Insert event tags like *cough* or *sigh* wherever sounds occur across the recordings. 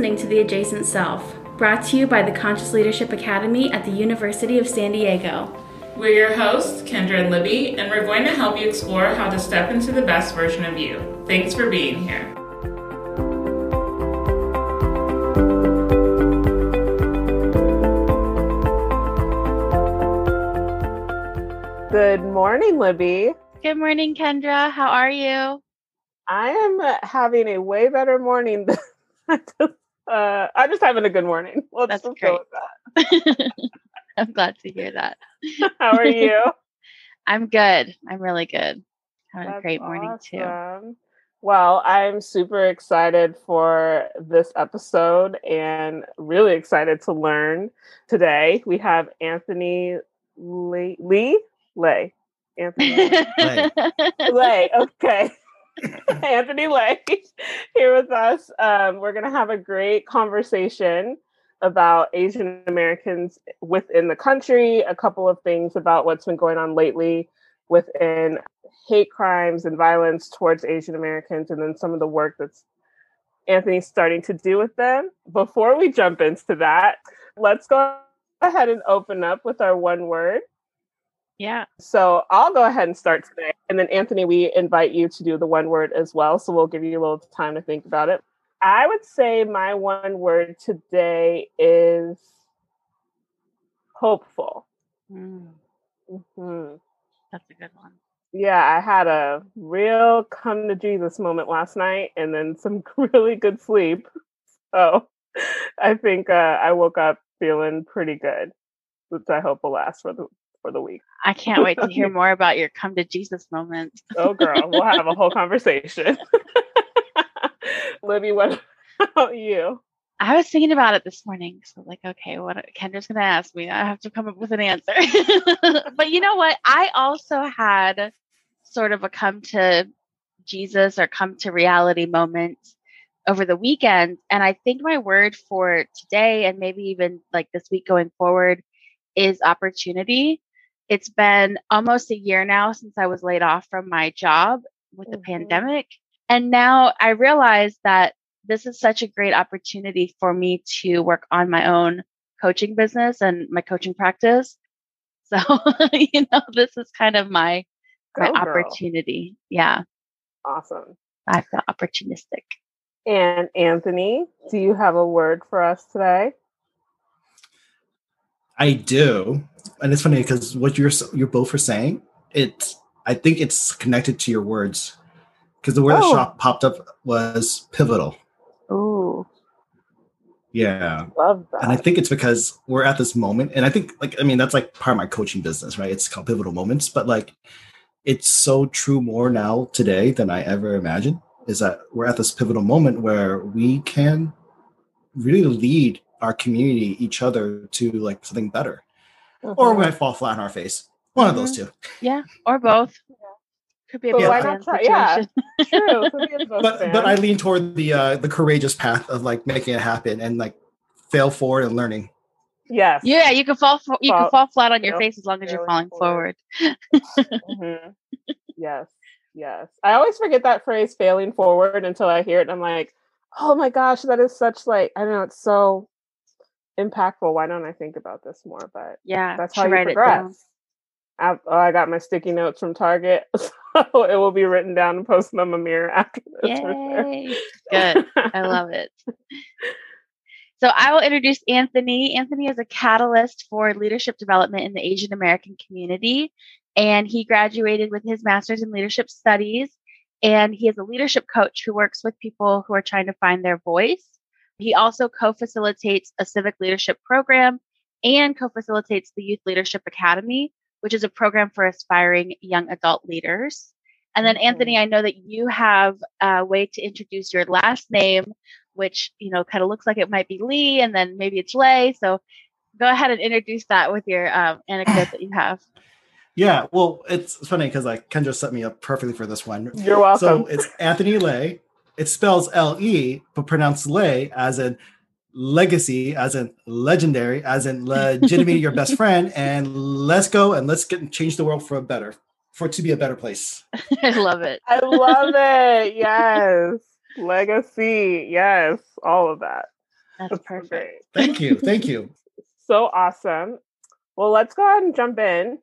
listening to The Adjacent Self, brought to you by the Conscious Leadership Academy at the University of San Diego. We're your hosts, Kendra and Libby, and we're going to help you explore how to step into the best version of you. Thanks for being here. Good morning, Libby. Good morning, Kendra. How are you? I am having a way better morning. *laughs* Than uh, I'm just having a good morning. *laughs* Let's That's great. That. *laughs* I'm glad to hear that. *laughs* How are you? I'm good. I'm really good. Having That's a great morning awesome. too. Well, I'm super excited for this episode and really excited to learn today. We have Anthony Lee, Lee? Lay. Anthony Lay. Lay. Okay. *laughs* Anthony Lay *laughs* here with us. Um, we're going to have a great conversation about Asian Americans within the country, a couple of things about what's been going on lately within hate crimes and violence towards Asian Americans, and then some of the work that's Anthony's starting to do with them. Before we jump into that, let's go ahead and open up with our one word. Yeah. So I'll go ahead and start today. And then, Anthony, we invite you to do the one word as well. So we'll give you a little time to think about it. I would say my one word today is hopeful. Mm. Mm-hmm. That's a good one. Yeah, I had a real come to Jesus moment last night and then some *laughs* really good sleep. So I think uh, I woke up feeling pretty good, which I hope will last for the for the week. I can't wait to hear *laughs* more about your come to Jesus moment. oh, girl, we'll have a whole conversation. *laughs* Libby, what about you? I was thinking about it this morning. So, like, okay, what Kendra's going to ask me, I have to come up with an answer. *laughs* but you know what? I also had sort of a come to Jesus or come to reality moment over the weekend. And I think my word for today and maybe even like this week going forward is opportunity. It's been almost a year now since I was laid off from my job with the mm-hmm. pandemic. And now I realize that this is such a great opportunity for me to work on my own coaching business and my coaching practice. *laughs* So, you know, this is kind of my my opportunity. Yeah. Awesome. I feel opportunistic. And Anthony, do you have a word for us today? I do, and it's funny because what you're you're both are saying, it's I think it's connected to your words because the word oh. that shop popped up was pivotal. Ooh. Yeah. Love that. And I think it's because we're at this moment, and I think like I mean that's like part of my coaching business, right? It's called pivotal moments, but like it's so true more now today than I ever imagined. Is that we're at this pivotal moment where we can really lead our community, each other to like something better. Mm-hmm. Or we might fall flat on our face. One mm-hmm. of those mm-hmm. two. Yeah, or both. Could be a but why not try? Yeah, true. *laughs* but but I lean toward the uh, the courageous path of like making it happen and like fail forward and learning. Yes. Yeah, you can fall. You fall, can fall flat on your face as long as you're falling forward. forward. mm-hmm. Yes. Yes. I always forget that phrase "failing forward" until I hear it. and I'm like, oh my gosh, that is such like I don't know. It's so impactful. Why don't I think about this more? But yeah, that's how you progress. I, oh, I got my sticky notes from Target, *laughs* so it will be written down and posted on my mirror after this. Yay! Good, I *laughs* love it. So I will introduce Anthony. Anthony is a catalyst for leadership development in the Asian American community, and he graduated with his master's in leadership studies. And he is a leadership coach who works with people who are trying to find their voice he also co facilitates a civic leadership program and co facilitates the Youth Leadership Academy, which is a program for aspiring young adult leaders. And then. Anthony, I know that you have a way to introduce your last name, which, you know, kind of looks like it might be Lee and then maybe it's Lay. So go ahead and introduce that with your um, anecdote that you have. Yeah, well, it's funny because like Kendra set me up perfectly for this one. You're welcome. So it's Anthony Lay, it spells L E, but pronounced lay as in legacy, as in legendary, as in legitimately your best *laughs* friend, and let's go and let's get change the world for a better, for it to be a better place. *laughs* I love it. I love it. *laughs* Yes. Legacy. Yes. All of that. That's perfect. Great. Thank you. Thank you. So awesome. Well, let's go ahead and jump in.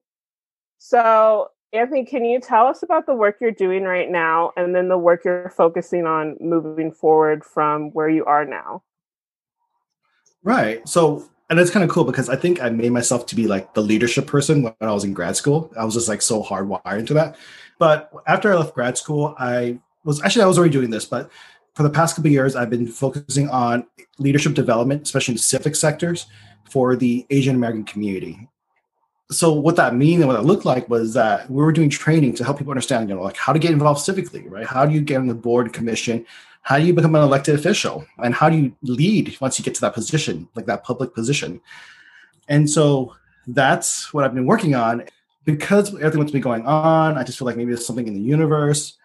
So, Anthony, can you tell us about the work you're doing right now and then the work you're focusing on moving forward from where you are now? Right. So, and it's kind of cool because I think I made myself to be like the leadership person when I was in grad school. I was just like so hardwired into that. But after I left grad school, I was actually I was already doing this, but for the past couple years, I've been focusing on leadership development, especially in civic sectors for the Asian American community. So what that mean and what that looked like was that we were doing training to help people understand, you know, like how to get involved civically, right? How do you get on the board commission? How do you become an elected official? And how do you lead once you get to that position, like that public position? And so that's what I've been working on. Because everything that's been going on, I just feel like maybe there's something in the universe.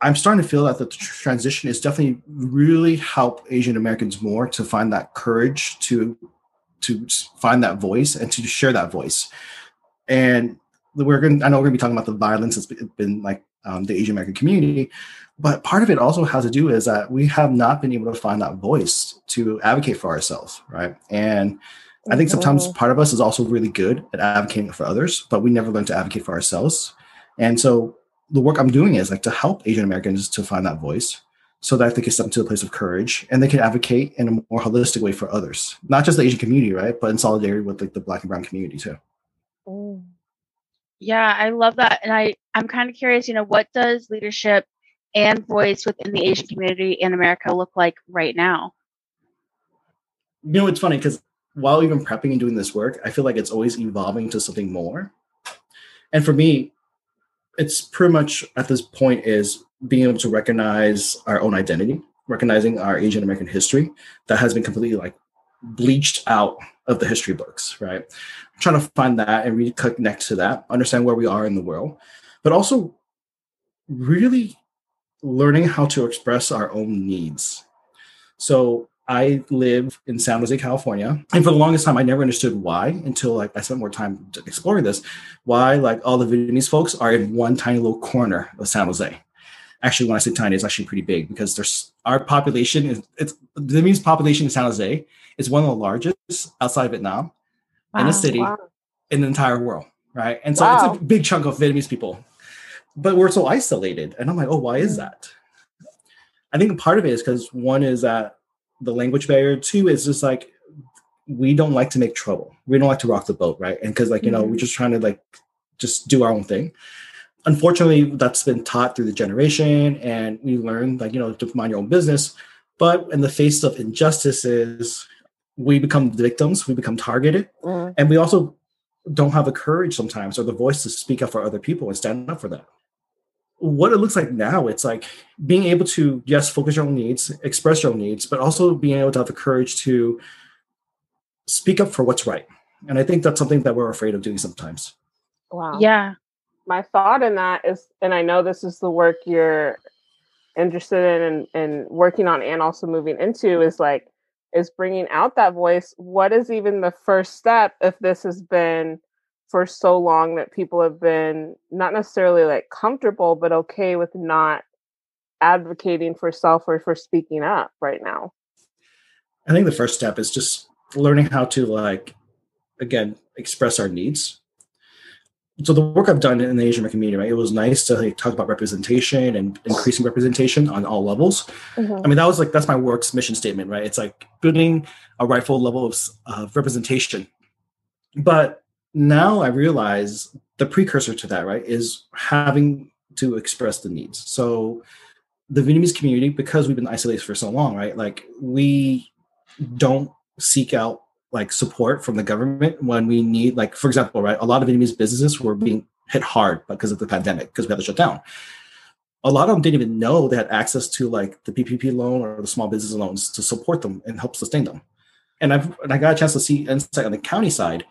I'm starting to feel that the transition is definitely really help Asian Americans more to find that courage to to find that voice and to share that voice. And we're going. I know we're going to be talking about the violence that's been like um, the Asian American community, but part of it also has to do is that we have not been able to find that voice to advocate for ourselves, right? And I think sometimes part of us is also really good at advocating for others, but we never learn to advocate for ourselves. And so the work I'm doing is like to help Asian Americans to find that voice so that they can step into a place of courage and they can advocate in a more holistic way for others, not just the Asian community, right? But in solidarity with like the black and brown community too. Mm. Yeah, I love that. And I, I'm kind of curious, you know, what does leadership and voice within the Asian community in America look like right now? You know, it's funny because while even prepping and doing this work, I feel like it's always evolving to something more. And for me, it's pretty much at this point is being able to recognize our own identity, recognizing our Asian American history that has been completely like bleached out of the history books, right? I'm trying to find that and reconnect to that, understand where we are in the world, but also really learning how to express our own needs. So I live in San Jose, California, and for the longest time, I never understood why until like I spent more time exploring this. Why like all the Vietnamese folks are in one tiny little corner of San Jose. Actually, when I say tiny, it's actually pretty big because there's our population is it's the Vietnamese population in San Jose is one of the largest outside of Vietnam wow, in a city wow. in the entire world, right? And so wow. it's a big chunk of Vietnamese people, but we're so isolated, and I'm like, oh, why is mm. that? I think part of it is because one is that the language barrier. Two is just like we don't like to make trouble. We don't like to rock the boat, right? And because like you mm-hmm. know we're just trying to like just do our own thing. Unfortunately, that's been taught through the generation, and we learn like you know to mind your own business. But in the face of injustices, we become victims. We become targeted, mm-hmm. and we also don't have the courage sometimes or the voice to speak up for other people and stand up for them what it looks like now, it's like being able to, yes, focus your own needs, express your own needs, but also being able to have the courage to speak up for what's right. And I think that's something that we're afraid of doing sometimes. Wow. Yeah. My thought in that is, and I know this is the work you're interested in and, and working on and also moving into is like, is bringing out that voice. What is even the first step if this has been for so long that people have been not necessarily like comfortable, but okay with not advocating for self or for speaking up right now? I think the first step is just learning how to like again express our needs. So the work I've done in the Asian American community, right? It was nice to like, talk about representation and increasing representation on all levels. Mm-hmm. I mean, that was like that's my work's mission statement, right? It's like building a rightful level of uh, representation. But now I realize the precursor to that, right, is having to express the needs. So the Vietnamese community, because we've been isolated for so long, right, like we don't seek out like support from the government when we need, like, for example, right, a lot of Vietnamese businesses were being hit hard because of the pandemic because we had to shut down. A lot of them didn't even know they had access to like the PPP loan or the small business loans to support them and help sustain them. And I've and I got a chance to see insight on the county side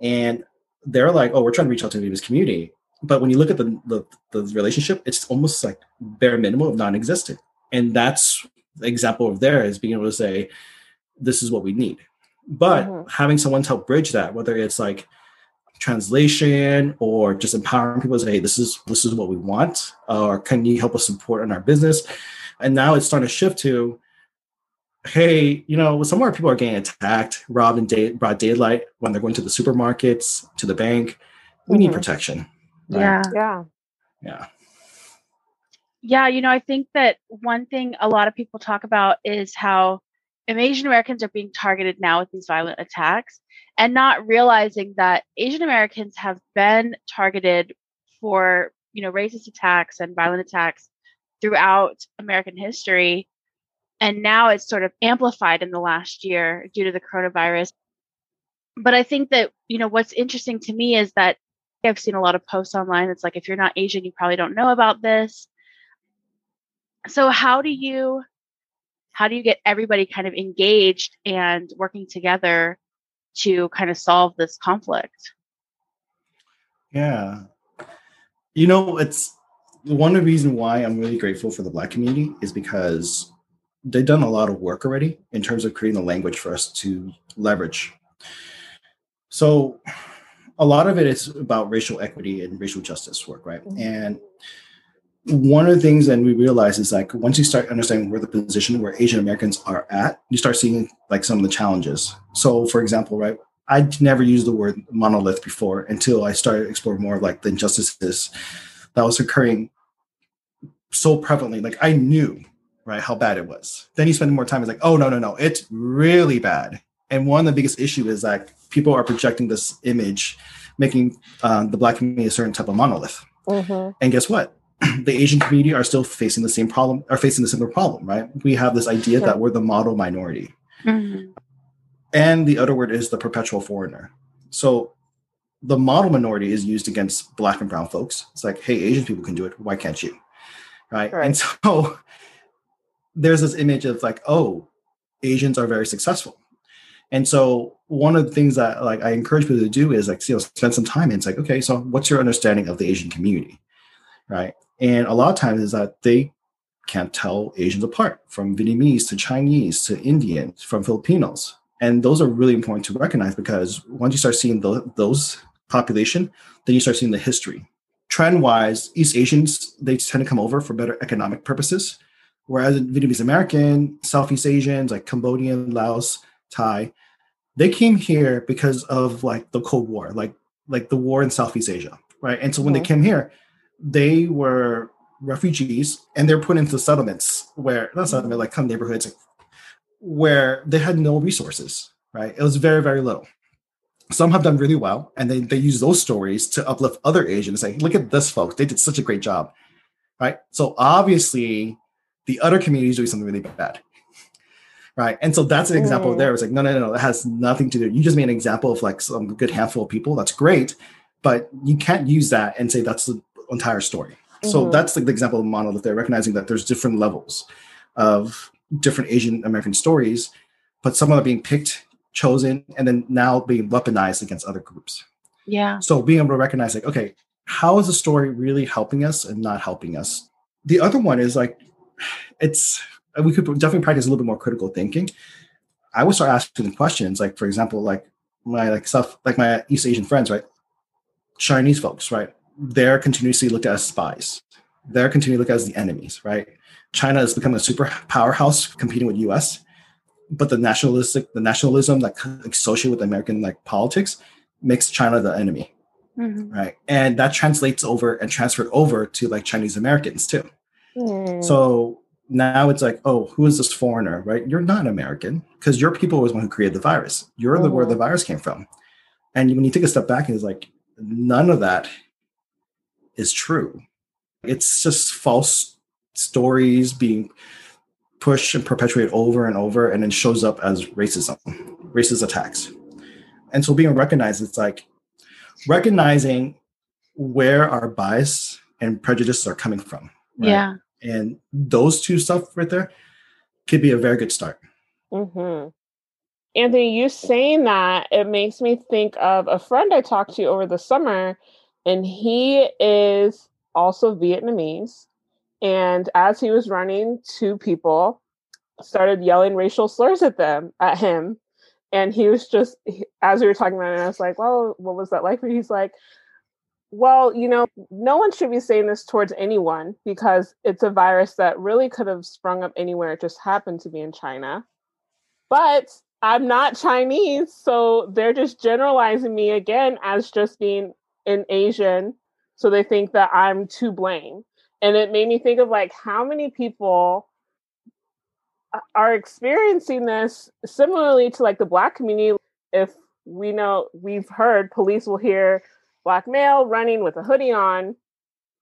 and they're like, oh, we're trying to reach out to the community. But when you look at the, the, the relationship, it's almost like bare minimum of non-existent. And that's the example of there is being able to say, this is what we need. But mm-hmm. having someone to help bridge that, whether it's like translation or just empowering people to say, hey, this is this is what we want, or can you help us support in our business? And now it's starting to shift to hey, you know, some somewhere people are getting attacked, robbed in day, broad daylight when they're going to the supermarkets, to the bank. We need Mhm. protection. right? Yeah. Yeah. Yeah. Yeah, you know, I think that one thing a lot of people talk about is how Asian Americans are being targeted now with these violent attacks and not realizing that Asian Americans have been targeted for, you know, racist attacks and violent attacks throughout American history. And now it's sort of amplified in the last year due to the coronavirus. But I think that, you know, what's interesting to me is that I've seen a lot of posts online. It's like, if you're not Asian, you probably don't know about this so how do you how do you get everybody kind of engaged and working together to kind of solve this conflict Yeah. You know, it's one of the reasons why I'm really grateful for the Black community is because they've done a lot of work already in terms of creating the language for us to leverage. So, a lot of it is about racial equity and racial justice work, right? Mhm. And one of the things that we realize is like once you start understanding where the position where Asian Americans are at, you start seeing like some of the challenges. So, for example, right, I'd never used the word monolith before until I started exploring more of like the injustices that was occurring so prevalently. Like I knew, right, how bad it was. Then you spend more time, it's like, oh no, no, no, it's really bad. And one of the biggest issue is like people are projecting this image, making um, the black community a certain type of monolith. Mhm. And guess what? The Asian community are still facing the same problem, are facing the similar problem, right? We have this idea Sure. that we're the model minority. Mhm. And the other word is the perpetual foreigner. So the model minority is used against black and brown folks. It's like, hey, Asian people can do it. Why can't you? Right. Right. And so *laughs* there's this image of like, oh, Asians are very successful. And so one of the things that like I encourage people to do is like, you know, spend some time and it's like, okay, so what's your understanding of the Asian community? Right. And a lot of times is that they can't tell Asians apart from Vietnamese to Chinese to Indian from Filipinos. And those are really important to recognize because once you start seeing tho- those population, then you start seeing the history. Trend wise, East Asians, they tend to come over for better economic purposes. Whereas Vietnamese American, Southeast Asians, like Cambodian, Laos, Thai, they came here because of like the Cold War, like like the war in Southeast Asia, right? And so when Mhm. they came here, they were refugees and they're put into settlements where not settlement like some neighborhoods where they had no resources right? It was very very little. Some have done really well and they, they use those stories to uplift other asians saying look at this folks they did such a great job right? So obviously the other community is doing something really bad right? And so that's an example Mm. there. It's like no no no no that has nothing to do you just made an example of like some good handful of people that's great but you can't use that and say that's the entire story. So Mhm. that's like the example of monolith they're recognizing that there's different levels of different asian american stories but some are being picked chosen and then now being weaponized against other groups. Yeah. So being able to recognize like okay how is the story really helping us and not helping us? The other one is like it's we could definitely practice a little bit more critical thinking. I would start asking questions like for example like my like stuff like my east asian friends right? Chinese folks right they're continuously looked at as spies. They're continually looked at as the enemies right? China is becoming a super powerhouse competing with us but the nationalistic the nationalism that associated with american like politics makes china the enemy Mhm. right? And that translates over and transferred over to like chinese americans too. Mm. so now it's like oh who is this foreigner right? You're not american because your people was one who created the virus. You're the where the virus came from. And when you take a step back it's like none of that is true. It's just false stories being pushed and perpetuated over and over and then shows up as racism racist attacks. And so being recognized it's like recognizing where our bias and prejudices are coming from right? yeah. And those two stuff right there could be a very good start. Hmm Anthony, you saying that it makes me think of a friend I talked to over the summer, and he is also Vietnamese. And as he was running, two people started yelling racial slurs at them at him. And he was just as we were talking about it, I was like, Well, what was that like? He's like, Well, you know, no one should be saying this towards anyone because it's a virus that really could have sprung up anywhere. It just happened to be in China but I'm not Chinese, so they're just generalizing me again as just being an Asian. So they think that I'm to blame. And it made me think of like how many people uh, are experiencing this similarly to like the black community. If we know we've heard police will hear black male running with a hoodie on,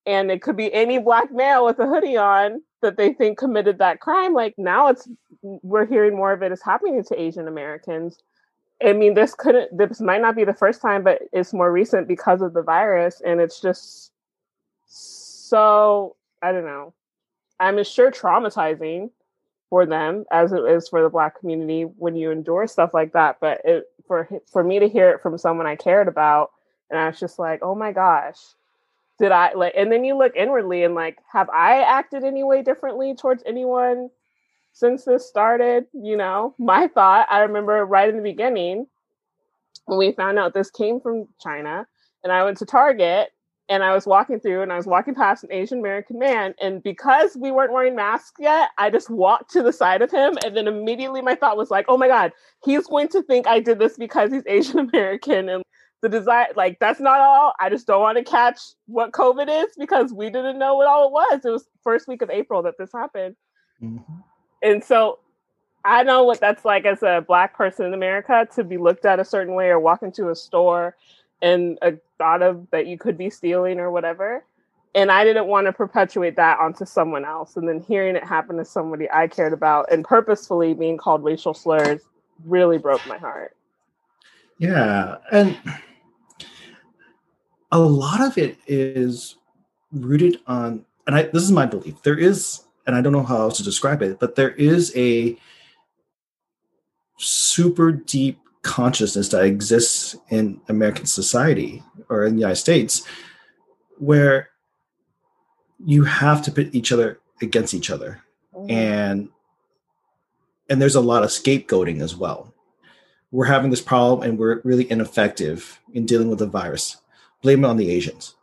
and it could be any black male with a hoodie on that they think committed that crime. Like now it's we're hearing more of it is happening to Asian Americans. I mean, this couldn't this might not be the first time, but it's more recent because of the virus, and it's just so I don't know. I'm sure traumatizing for them as it is for the black community when you endure stuff like that but it for for me to hear it from someone i cared about and i was just like oh my gosh did i like and then you look inwardly and like have i acted any way differently towards anyone since this started you know my thought i remember right in the beginning when we found out this came from china and i went to target and I was walking through and I was walking past an Asian American man. And because we weren't wearing masks yet, I just walked to the side of him. And then immediately my thought was like, oh my God, he's going to think I did this because he's Asian *laughs* American. And the desire, like, that's not all. I just don't want to catch what COVID is because we didn't know what all it was. It was first week of April that this happened. Mm-hmm. And so I know what that's like as a black person in America to be looked at a certain way or walk into a store and a thought of that you could be stealing or whatever. And I didn't want to perpetuate that onto someone else. And then hearing it happen to somebody I cared about and purposefully being called racial slurs really broke my heart. Yeah. And a lot of it is rooted on, and I, this is my belief, there is, and I don't know how else to describe it, but there is a super deep consciousness that exists in American society or in the United States where you have to put each other against each other. Mm. And and there's a lot of scapegoating as well. We're having this problem and we're really ineffective in dealing with the virus. Blame it on the Asians.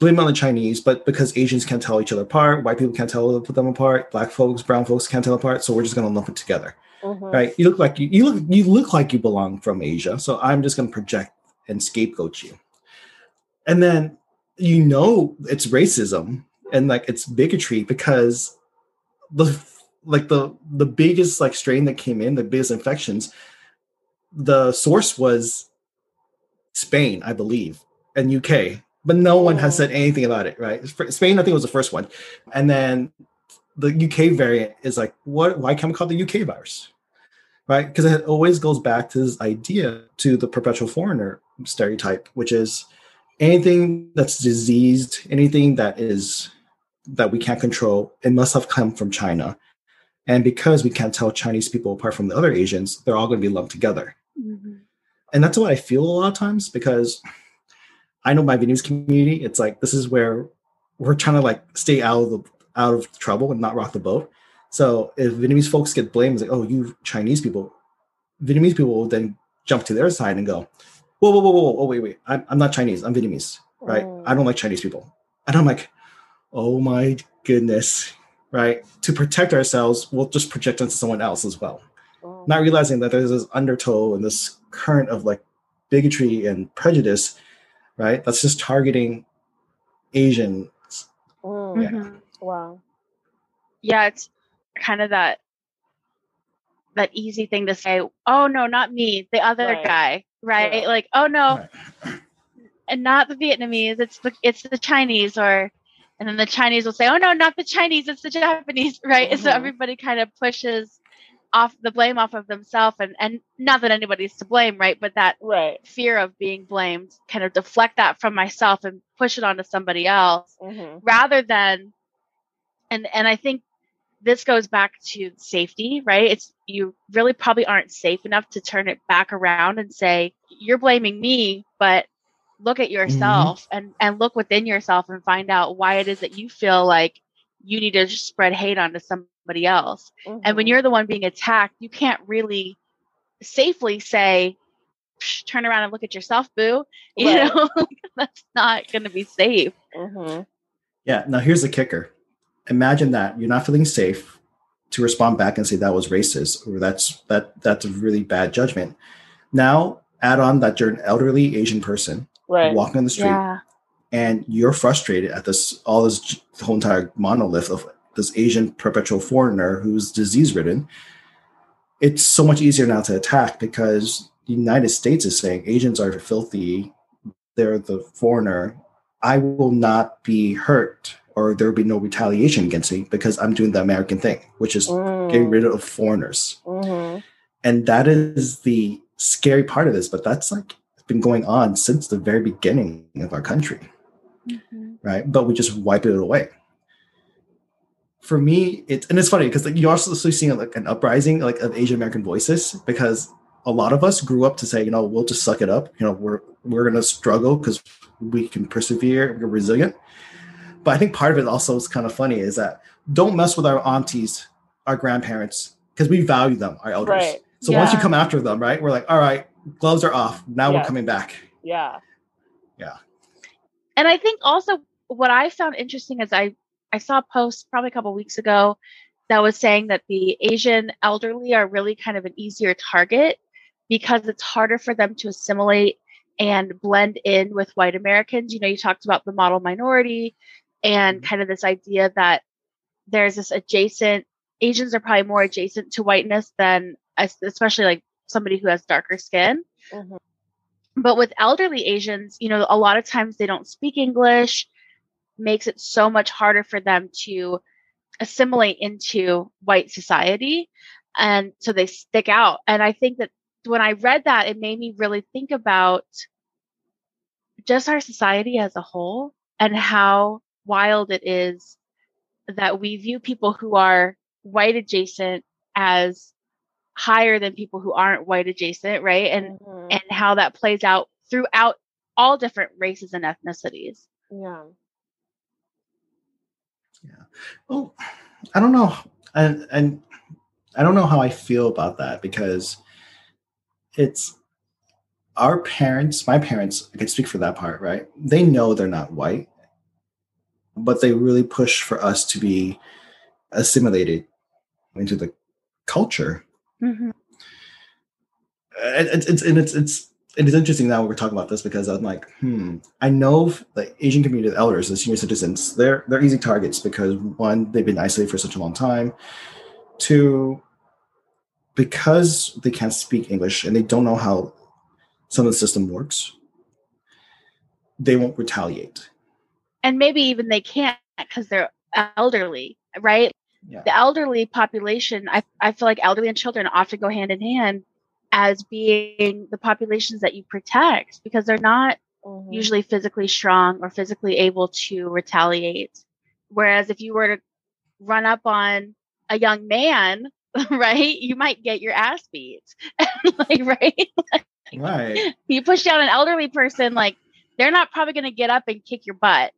Blame on the Chinese, but because Asians can't tell each other apart, white people can't tell them apart, black folks, brown folks can't tell apart, so we're just gonna lump it together mm-hmm. right? You look like you, you look you look like you belong from Asia, so I'm just going to project and scapegoat you. And then you know it's racism and like it's bigotry because the like the the biggest like strain that came in, the biggest infections, the source was Spain, I believe, and UK, but no one has said anything about it, right? Spain, I think was the first one, and then the UK variant is like, what? Why can't we call the UK virus? Right? Because it always goes back to this idea to the perpetual foreigner stereotype, which is anything that's diseased, anything that is that we can't control, it must have come from China. And because we can't tell Chinese people apart from the other Asians, they're all going to be lumped together. Mm-hmm. And that's what I feel a lot of times because I know my Vietnamese community. It's like this is where we're trying to like stay out of the out of trouble and not rock the boat. So if Vietnamese folks get blamed, it's like, oh, you Chinese people, Vietnamese people will then jump to their side and go, whoa, whoa, whoa, whoa, whoa, wait, wait, I'm, I'm not Chinese, I'm Vietnamese, right? Oh. I don't like Chinese people. And I'm like, oh my goodness, right? To protect ourselves, we'll just project onto someone else as well. Oh. Not realizing that there's this undertow and this current of like bigotry and prejudice, right? That's just targeting Asians. Mm. Yeah. Mm-hmm. Wow. Yeah, it's kind of that that easy thing to say, oh no, not me, the other right. guy, right? Yeah. Like, oh no, right. and not the Vietnamese, it's the it's the Chinese or and then the Chinese will say, oh no, not the Chinese, it's the Japanese, *laughs* right? Mm-hmm. So everybody kind of pushes off the blame off of themselves and and not that anybody's to blame right but that right. fear of being blamed kind of deflect that from myself and push it onto somebody else mm-hmm. rather than and and i think this goes back to safety right it's you really probably aren't safe enough to turn it back around and say you're blaming me but look at mm-hmm. yourself mm-hmm. and and look within yourself and find out why it is that you feel like you need to just spread hate onto somebody else mm-hmm. and when mm-hmm. you're the one being attacked you can't really safely say turn around and look at yourself boo *laughs* you right. know that's not going to be safe mm-hmm. yeah now here's the kicker imagine that you're not feeling safe to respond back and say that was racist or that's that that's a really bad judgment. Now add on that you're an elderly Asian person Right. walking on the street Yeah. And you're frustrated at this all this whole entire monolith of this Asian perpetual foreigner who's disease ridden. It's so much easier now to attack because the United States is saying Asians are filthy, they're the foreigner. I will not be hurt or there will be no retaliation against me because I'm doing the American thing, which is getting Mm. rid of foreigners. Mhm. And that is the scary part of this, but that's like been going on since the very beginning of our country Mhm. right? But we just wipe it away. For me, it's and it's funny because like, you're also seeing like an uprising like of Asian American voices because a lot of us grew up to say, you know, we'll just suck it up. You know, we're we're gonna struggle because we can persevere, we're resilient. But I think part of it also is kind of funny is that don't mess with our aunties, our grandparents, because we value them, our elders. Right. So once you come after them, right, we're like, all right, gloves are off. Now we're coming back. Yeah. Yeah. And I think also what I found interesting is I I saw a post probably a couple weeks ago that was saying that the Asian elderly are really kind of an easier target because it's harder for them to assimilate and blend in with white Americans. You know, you talked about the model minority and kind of this idea that there's this adjacent Asians are probably more adjacent to whiteness than especially like somebody who has darker skin Mhm. But with elderly Asians, you know, a lot of times they don't speak English, makes it so much harder for them to assimilate into white society. And so they stick out. And I think that when I read that, it made me really think about just our society as a whole and how wild it is that we view people who are white adjacent as higher than people who aren't white adjacent, right? And Mhm. and how that plays out throughout all different races and ethnicities. Yeah. Yeah. Well, I don't know, and and I don't know how I feel about that because it's our parents. My parents, I can speak for that part, right? They know they're not white, but they really push for us to be assimilated into the culture. Mm-hmm. It's it's and it's it's it is interesting now we're talking about this because I'm like, hmm, I know the Asian community, the elders, the senior citizens, they're they're easy targets because one, they've been isolated for such a long time. Two, because they can't speak English and they don't know how some of the system works, they won't retaliate. And maybe even they can't because they're elderly, right? Yeah. The elderly population, I, I feel like elderly and children often go hand in hand as being the populations that you protect because they're not Mhm. usually physically strong or physically able to retaliate. Whereas if you were to run up on a young man, *laughs* right, you might get your ass beat. *laughs* like, right? *laughs* Right. You push down an elderly person, like they're not probably going to get up and kick your butt.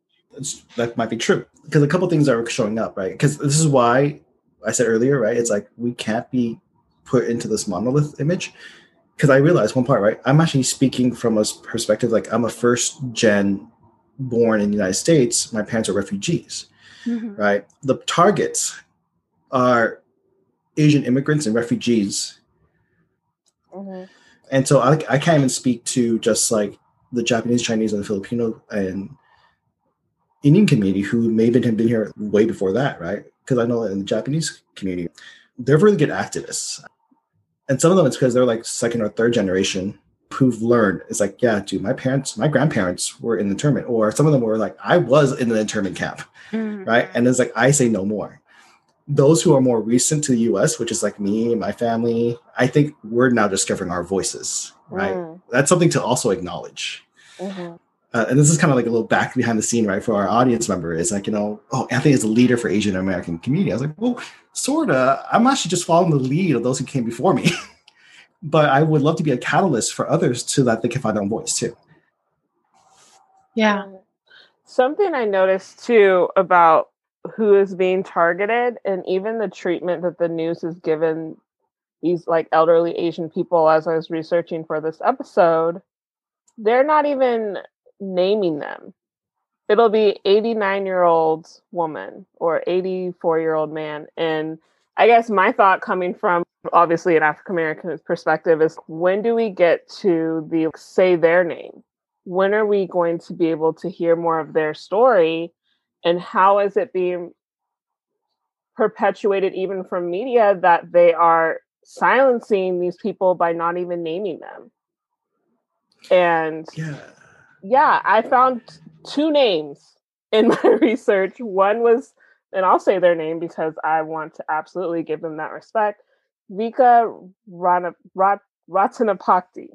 That might be true because a couple things are showing up, right? Because this is why I said earlier, right? It's like we can't be put into this monolith image because I realized one part, right? I'm actually speaking from a perspective like I'm a first gen born in the United States. My parents are refugees, right? The targets are Asian immigrants and refugees Mhm. and so I, I can't even speak to just like the Japanese, Chinese, and the Filipino and Indian community who maybe have been here way before that, right? Because I know in the Japanese community, they're really good activists. And some of them it's because they're like second or third generation who've learned. It's like, yeah, dude, my parents, my grandparents were in the internment, or some of them were like, I was in the internment camp, Mhm. right? And it's like, I say no more. Those who are more recent to the US, which is like me my family, I think we're now discovering our voices, right? Mm. That's something to also acknowledge. Mhm. Uh, and this is kind of like a little back behind the scene, right, for our audience member. Is like, you know, oh, Anthony is a leader for Asian American community. I was like, well, sorta. I'm actually just following the lead of those who came before me. *laughs* but I would love to be a catalyst for others so that they can find their own voice too. Yeah. Something I noticed too about who is being targeted and even the treatment that the news has given these like elderly Asian people as I was researching for this episode, they're not even naming them. It'll be 89 year old woman or 84 year old man. And I guess my thought coming from obviously an African American perspective is when do we get to the say their name? When are we going to be able to hear more of their story? And how is it being perpetuated even from media that they are silencing these people by not even naming them? And Yeah. Yeah, I found two names in *laughs* my research. One was, and I'll say their name because I want to absolutely give them that respect. Vika Rana, Rat, Ratanapakdee.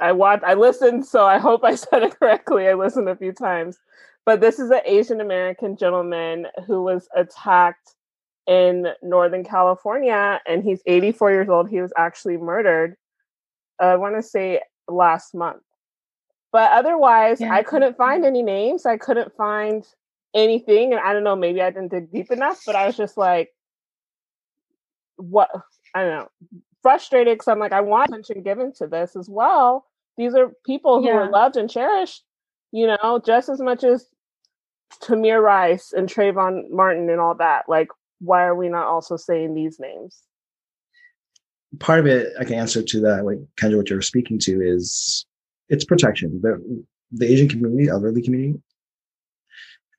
I watched, I listened, so I hope I *laughs* said it correctly. I listened a few times. But this is an Asian American gentleman who was attacked in Northern California, and he's 84 years old. He was actually murdered. I want to say last month. But otherwise, Yeah. I couldn't find any names. I couldn't find anything. And I don't know, maybe I didn't dig deep enough, but I was just like, what? I don't know, frustrated because I'm like, I want attention given to this as well. These are people who are loved and cherished, you know, just as much as Tamir Rice and Trayvon Martin and all that. Like, why are we not also saying these names? part of it I can answer to that, like kind of what you're speaking to is it's protection. The the Asian community, elderly community,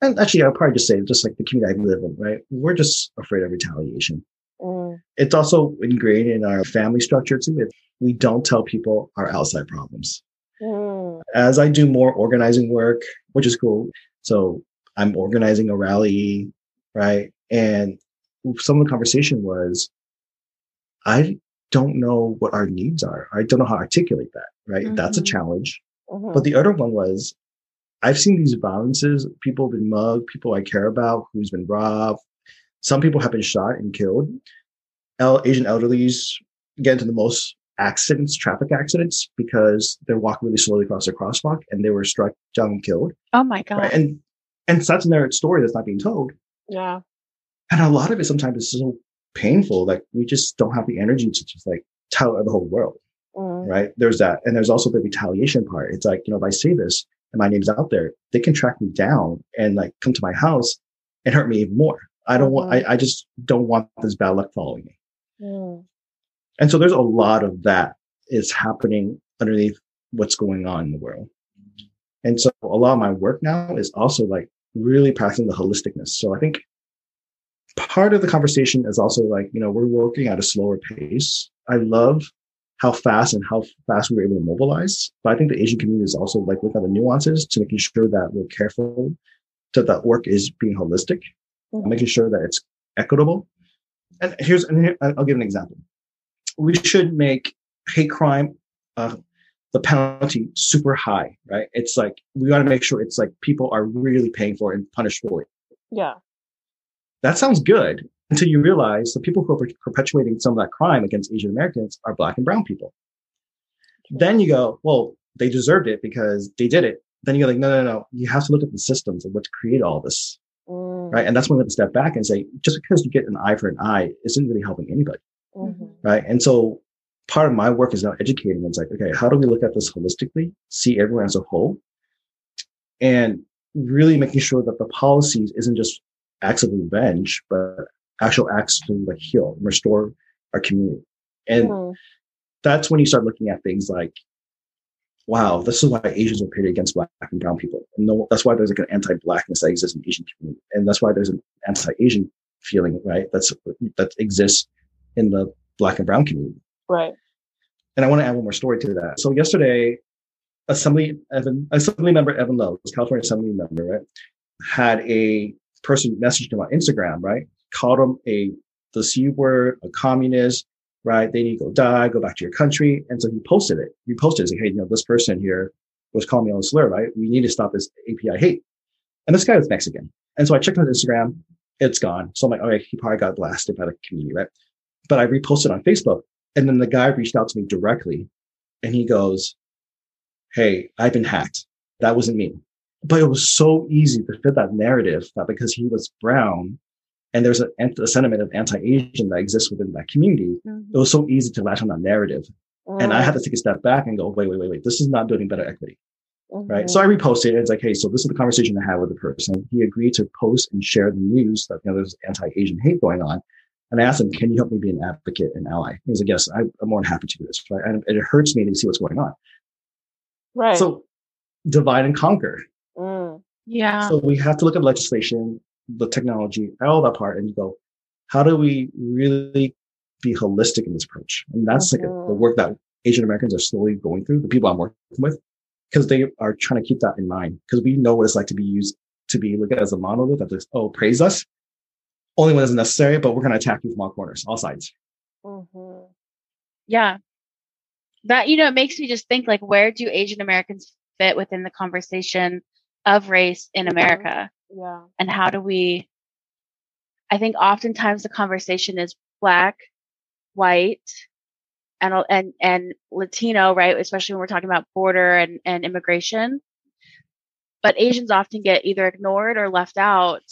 and actually I'll probably just say just like the community I live in, right? We're just afraid of retaliation. Mm, It's also ingrained in our family structure too. If we don't tell people our outside problems. mm, As I do more organizing work, which is cool. So I'm organizing a rally, right? And some of the conversation was, I don't know what our needs are. I don't know how to articulate that, right? That's a Mhm. challenge. mhm. But the other one was, I've seen these violences. People have been mugged. People I care about who's been robbed. Some people have been shot and killed. El- Asian elderlies get into the most accidents, traffic accidents, because they're walking really slowly across the crosswalk and they were struck down and killed. Oh my god. Right? And and so that's another story that's not being told. yeah. And a lot of it sometimes is so painful that we just don't have the energy to just like tell the whole world Mm, right? There's that. And there's also the retaliation part. It's like, you know, if I say this and my name's out there, they can track me down and like come to my house and hurt me even more. I don't want, I, I just don't want this bad luck following me. mm, And so there's a lot of that is happening underneath what's going on in the world. And so a lot of my work now is also like really practicing the holisticness. So I think part of the conversation is also like, you know, we're working at a slower pace. I love how fast and how fast we were able to mobilize. But I think the Asian community is also like looking at the nuances to making sure that we're careful that that work is being holistic, mhm. making sure that it's equitable. And here's, and here, I'll give an example. We should make hate crime, uh, the penalty super high, right? It's like, we got to make sure it's like people are really paying for it and punished for it. Yeah. That sounds good until you realize the people who are perpetuating some of that crime against Asian Americans are black and brown people. Then you go, well, they deserved it because they did it. Then you're like, no, no, no. You have to look at the systems of what created all this, Mm, right? And that's when we have to step back and say, just because you get an eye for an eye isn't really helping anybody, mhm. right? And so part of my work is now educating. It's like, okay, how do we look at this holistically, see everyone as a whole, and really making sure that the policies isn't just acts of revenge, but actual acts to like heal, and restore our community. And Mm, that's when you start looking at things like, wow, this is why Asians are pitted against black and brown people. And no, that's why there's like an anti-blackness that exists in the Asian community. And that's why there's an anti-Asian feeling, right? That's, that exists in the black and brown community. Right. And I want to add one more story to that. So yesterday, Assembly Evan, Assembly member Evan Low, California Assembly member, right, had a person messaged him on Instagram, right, called him a the C word, a communist, right? They need to go die, go back to your country. And so he posted it. He posted it, saying, hey, you know, this person here was calling me on a slur, right? We need to stop this API hate. And this guy was Mexican. And so I checked on Instagram, it's gone. So I'm like, okay, he probably got blasted by the community, right? But I reposted on Facebook. And then the guy reached out to me directly and he goes, Hey, I've been hacked. That wasn't me. But it was so easy to fit that narrative that because he was brown and there's a, a sentiment of anti-Asian that exists within that community, Mhm. it was so easy to latch on that narrative. And I had to take a step back and go, wait, wait, wait, wait. This is not doing better equity, right? mhm. So I reposted it. It's like, hey, so this is the conversation I had with the person. He agreed to post and share the news that you know there's anti-Asian hate going on. And I asked him, "Can you help me be an advocate and ally?" He was like, "Yes, I, am more than happy to do this." Right, and it hurts me to see what's going on. Right. So divide and conquer. Yeah. So we have to look at legislation, the technology, all that part, and go, how do we really be holistic in this approach? And that's like a, the work that Asian Americans are slowly going through, the people I'm working with, because they are trying to keep that in mind. Because we know what it's like to be used to be looked at as a monolith that just, oh, praise us. Only when it's necessary, but we're going to attack you from all corners, all sides. Mhm. Yeah. That, you know, it makes me just think like, where do Asian Americans fit within the conversation of race in. America? Yeah. And how do we, I think oftentimes the conversation is black, white, and, and, and Latino, right? Especially when we're talking about border and, and immigration. But Asians often get either ignored or left out.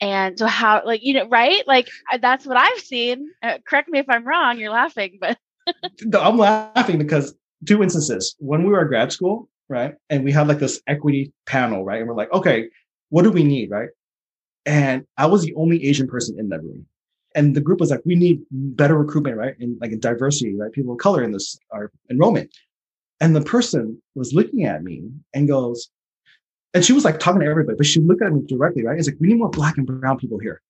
And so how, like, you know, right? Like that's what I've seen. Uh, correct me if I'm wrong. You're laughing, but No, I'm laughing because two instances. When we were at grad school, right, and we had like this equity panel, right, and we're like, okay, what do we need, right? And I was the only Asian person in that room, and the group was like, we need better recruitment, right, and like a diversity, right, people of color in this our enrollment. And the person was looking at me and goes, and she was like talking to everybody, but she looked at me directly, right? It's like we need more black and brown people here.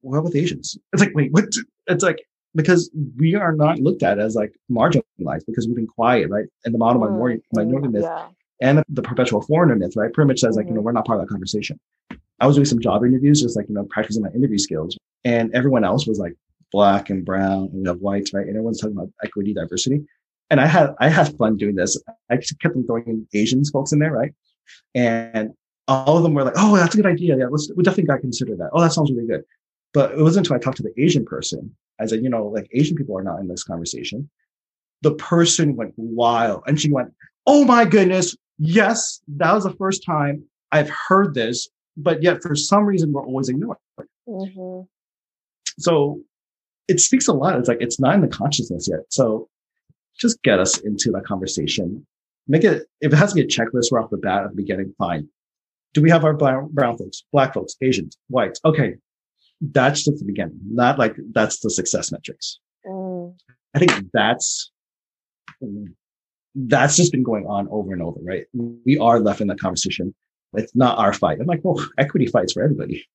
What about the Asians? It's like, wait, what? It's like because we are not looked at as like marginalized because we've been quiet, right? And the model minority, Mm, minority myth Yeah. and the perpetual foreigner myth, right? Pretty much says like, you know, we're not part of that conversation. I was doing some job interviews, just like, you know, practicing my interview skills. And everyone else was like black and brown and we have whites, right? And everyone's talking about equity, diversity. And I had I had fun doing this. I kept on throwing in Asians folks in there, right? And all of them were like, "Oh, that's a good idea. Yeah, let's we definitely got to consider that. Oh, that sounds really good." But it wasn't until I talked to the Asian person, I a "You know, like Asian people are not in this conversation." The person went wild, and she went, "Oh my goodness, yes, that was the first time I've heard this, but yet for some reason we're always ignored." hmm So it speaks a lot. It's like it's not in the consciousness yet. So just get us into that conversation. Make it if it has to be a checklist right off the bat at the beginning, fine. Do we have our brown, brown folks, black folks, Asians, whites? Okay. That's just the beginning. Not like that's the success metrics. Mm. I think that's that's just been going on over and over, right? We are left in that conversation. It's not our fight. I'm like, well, equity fights for everybody.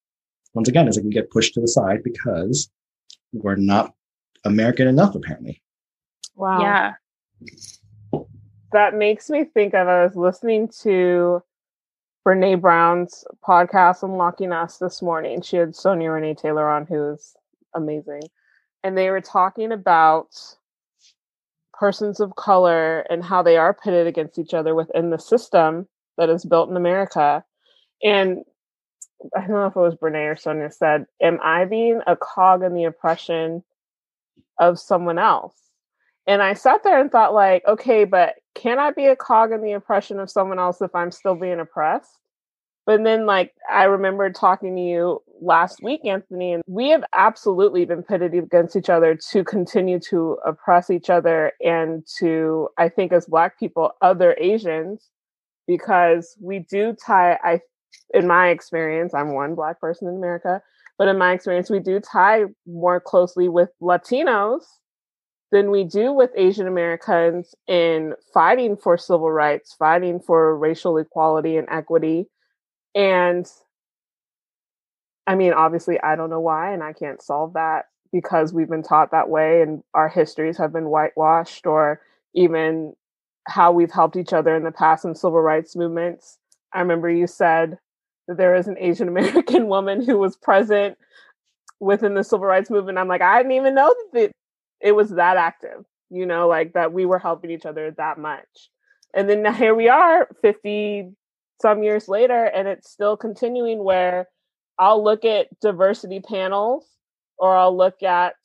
Once again, it's like we get pushed to the side because we're not American enough, apparently. Wow. yeah. that makes me think of I was listening to Brene Brown's podcast Unlocking Us this morning. She had Sonya Renee Taylor on, who's amazing. And they were talking about persons of color and how they are pitted against each other within the system that is built in America. And I don't know if it was Brene or Sonya said, Am I being a cog in the oppression of someone else? And I sat there and thought, like, okay, but can I be a cog in the oppression of someone else if I'm still being oppressed? But then, like, I remember talking to you last week, Anthony, and we have absolutely been pitted against each other to continue to oppress each other and to, I think, as Black people, other Asians, because we do tie, I, in my experience, I'm one Black person in America, but in my experience, we do tie more closely with Latinos than we do with Asian Americans in fighting for civil rights, fighting for racial equality and equity. And I mean, obviously, I don't know why, and I can't solve that because we've been taught that way and our histories have been whitewashed, or even how we've helped each other in the past in civil rights movements. I remember you said that there is an Asian *laughs* American woman who was present within the civil rights movement. I'm like, I didn't even know that it was that active, you know, like that we were helping each other that much. And then *laughs* here we are 50 some years later, and it's still continuing where I'll look at diversity panels or I'll look at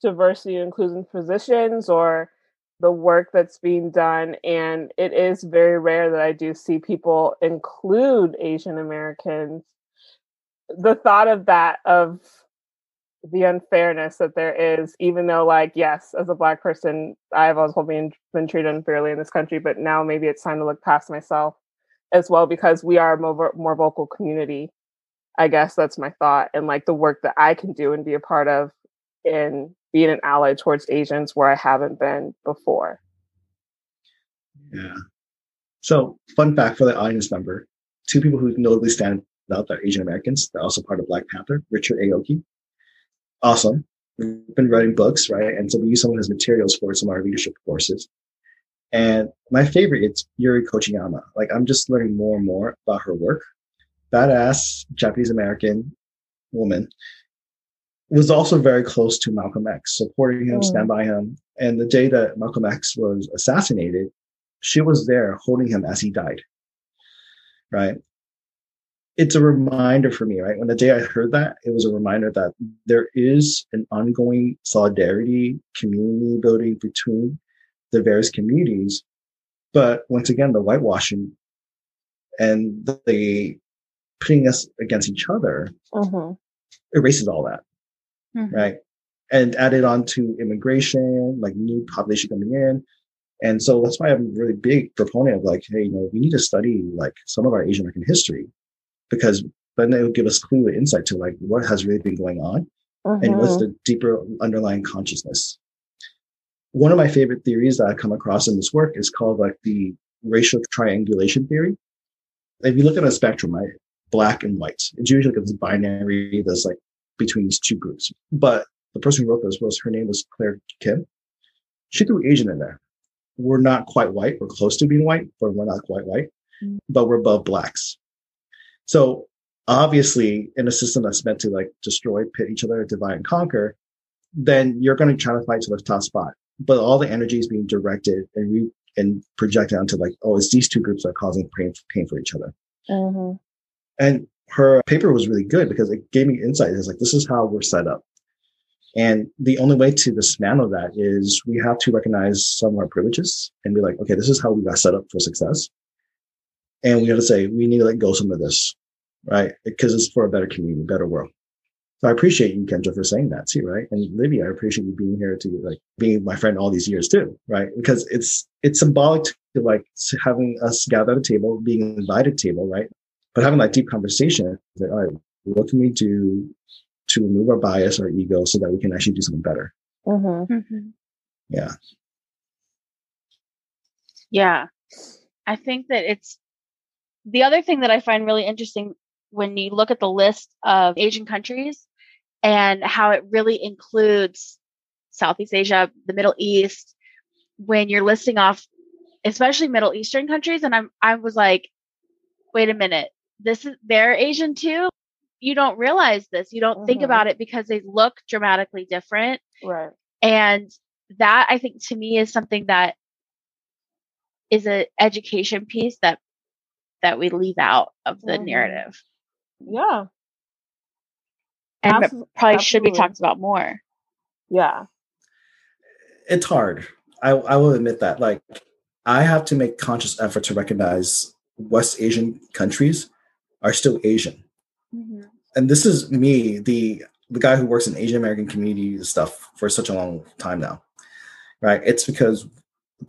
diversity and inclusion positions or the work that's being done. And it is very rare that I do see people include Asian Americans. The thought of that, of the unfairness that there is, even though, like, yes, as a Black person, I've always been, been treated unfairly in this country, but now maybe it's time to look past myself as well because we are a more, more vocal community I guess that's my thought, and like the work that I can do and be a part of in being an ally towards Asians where I haven't been before. Yeah. So, fun fact for the audience member: two people who notably stand out are Asian Americans. They're also part of Black Panther. Richard Aoki, awesome. We've been writing books, right? And so we use some of his materials for some of our leadership courses. And my favorite is Yuri Kochiyama. Like I'm just learning more and more about her work. Badass Japanese American woman was also very close to Malcolm X, supporting him, mm. stand by him. And the day that Malcolm X was assassinated, she was there holding him as he died. Right it's a reminder for me, right? When the day I heard that, it was a reminder that there is an ongoing solidarity, community building between the various communities. But once again, the whitewashing and the putting us against each other mm-hmm. erases all that, mm-hmm. right? And added on to immigration, like new population coming in. And so that's why I'm a really big proponent of like, hey, you know, we need to study like some of our Asian American history because then it will give us clue and insight to like what has really been going on and what's mm-hmm. the deeper underlying consciousness. One of my favorite theories that I've come across in this work is called like the racial triangulation theory. If you look at a spectrum, right, black and white, it's usually like this binary that's like between these two groups. But the person who wrote this was her name was Claire Kim. She threw Asian in there. We're not quite white. We're close to being white, but we're not quite white. Mm-hmm. But we're above blacks. So obviously, in a system that's meant to like destroy, pit each other, divide and conquer, then you're going to try to fight to the top spot. But all the energy is being directed and re- and projected onto like, oh, it's these two groups that are causing pain, pain for each other. Mm-hmm. And her paper was really good because it gave me insight. It's like, this is how we're set up. And the only way to dismantle that is we have to recognize some of our privileges and be like, okay, this is how we got set up for success. And we got to say, we need to let go some of this, right? Because it's for a better community, better world. So I appreciate you, Kendra, for saying that too, right? And Livy, I appreciate you being here to like being my friend all these years too, right? Because it's it's symbolic to like having us gather at a table, being an invited table, right? But having that deep conversation, like, all right, what can we do to remove our bias, our ego, so that we can actually do something better? Mm-hmm. mm-hmm. Yeah. Yeah. I think that it's the other thing that I find really interesting when you look at the list of Asian countries and how it really includes Southeast Asia, the Middle East, when you're listing off, especially Middle Eastern countries, and I'm I was like, wait a minute, this is they're Asian too. You don't realize this. You don't mm-hmm. think about it because they look dramatically different. Right. And that I think to me is something that is an education piece that that we leave out of the mm-hmm. narrative. Yeah. And Absol- probably absolutely. should be talked about more. Yeah. It's hard. I, I will admit that. Like, I have to make conscious effort to recognize West Asian countries are still Asian. Mm-hmm. And this is me, the the guy who works in Asian American community stuff for such a long time now. Right? It's because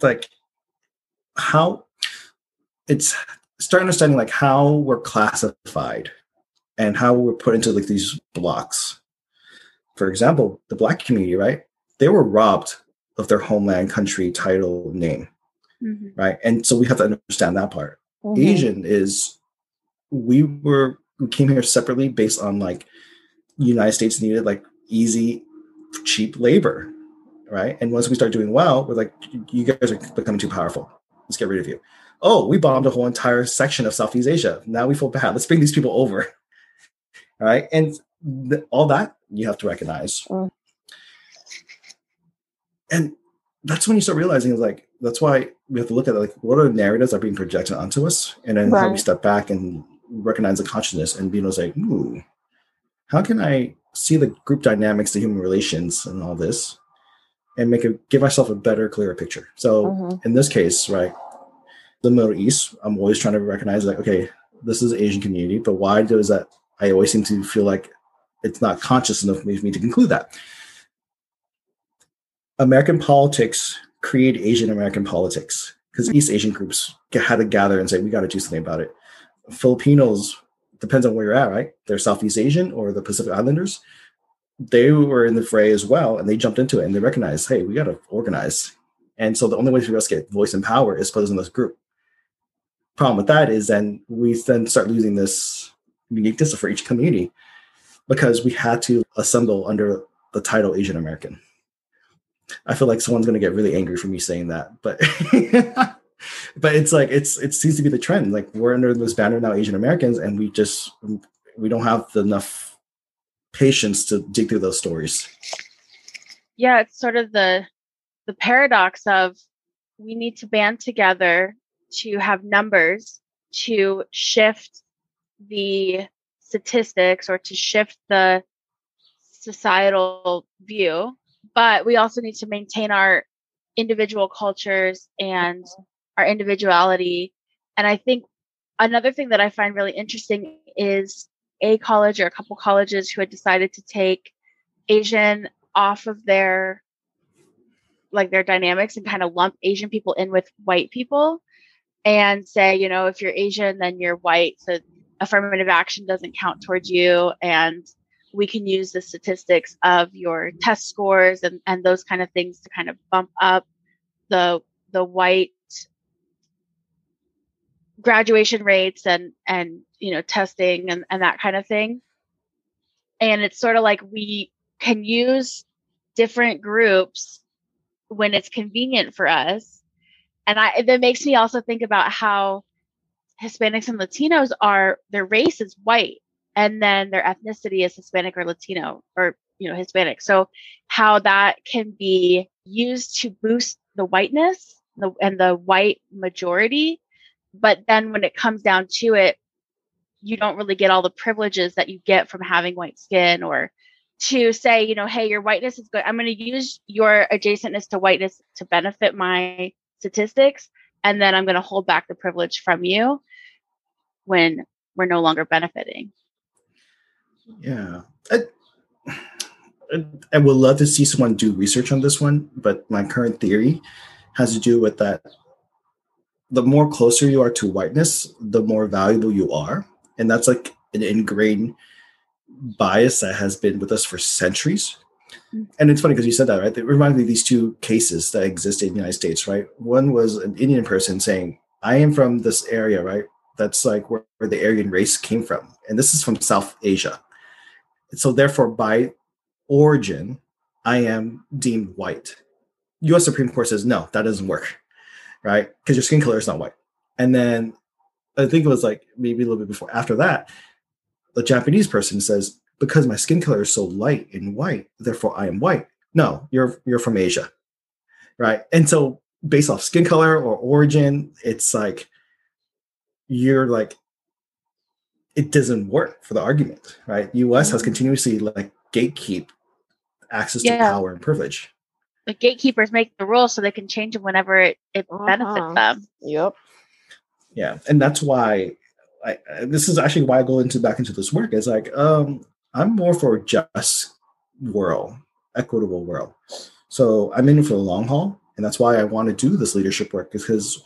like how it's start understanding like how we're classified and how we're put into like these blocks. For example, the black community, right? They were robbed of their homeland, country, title, name, mm-hmm. right? And so we have to understand that part. Mm-hmm. Asian is we were we came here separately based on like United States needed like easy, cheap labor, right? And once we start doing well, we're like, you guys are becoming too powerful. Let's get rid of you oh, we bombed a whole entire section of Southeast Asia. Now we feel bad. Let's bring these people over. *laughs* All right. And th- all that you have to recognize. Mm. And that's when you start realizing like, that's why we have to look at like what are the narratives that are being projected onto us? And then right. how we step back and recognize the consciousness and be able to say, ooh, how can I see the group dynamics, the human relations and all this and make a give myself a better, clearer picture. So mm-hmm. in this case, right, the Middle East, I'm always trying to recognize like, okay, this is Asian community, but why does that? I always seem to feel like it's not conscious enough for me to conclude that. American politics create Asian American politics because East Asian groups had to gather and say, we got to do something about it. Filipinos, depends on where you're at, right? They're Southeast Asian or the Pacific Islanders. They were in the fray as well, and they jumped into it and they recognized, hey, we got to organize. And so the only way to get voice and power is put in this group. Problem with that is then we then start losing this uniqueness for each community because we had to assemble under the title Asian American. I feel like someone's going to get really angry for me saying that, but *laughs* but it's like it's it seems to be the trend. Like we're under this banner now, Asian Americans, and we just we don't have enough patience to dig through those stories. Yeah, it's sort of the the paradox of we need to band together to have numbers to shift the statistics or to shift the societal view but we also need to maintain our individual cultures and our individuality. And I think another thing that I find really interesting is a college or a couple colleges who had decided to take Asian off of their like their dynamics and kind of lump Asian people in with white people and say, you know, if you're Asian, then you're white. So affirmative action doesn't count towards you. And we can use the statistics of your test scores and, and those kind of things to kind of bump up the the white graduation rates and and you know testing and, and that kind of thing and it's sort of like we can use different groups when it's convenient for us and i that makes me also think about how hispanics and latinos are their race is white and then their ethnicity is hispanic or latino or you know hispanic. So how that can be used to boost the whiteness the, and the white majority. But then when it comes down to it you don't really get all the privileges that you get from having white skin or to say you know hey your whiteness is good. I'm going to use your adjacentness to whiteness to benefit my statistics and then i'm going to hold back the privilege from you when we're no longer benefiting yeah I, I would love to see someone do research on this one but my current theory has to do with that the more closer you are to whiteness, the more valuable you are. And that's like an ingrained bias that has been with us for centuries. And it's funny because you said that, right? It reminds me of these two cases that exist in the United States, right? One was an Indian person saying, I am from this area, right? That's like where, where the Aryan race came from. And this is from South Asia. So therefore, by origin, I am deemed white. US Supreme Court says, no, that doesn't work right? Because your skin color is not white. And then I think it was like maybe a little bit before after that, the Japanese person says, because my skin color is so light and white, therefore I am white. No, you're you're from Asia. Right. And so based off skin color or origin, it's like you're like it doesn't work for the argument, right? US has mm-hmm. continuously like gatekeep access yeah. to power and privilege the gatekeepers make the rules so they can change them whenever it, it uh-huh. benefits them. Yep. Yeah, and that's why I, this is actually why I go into back into this work. Is like um, I'm more for just world, equitable world. So I'm in for the long haul, and that's why I want to do this leadership work because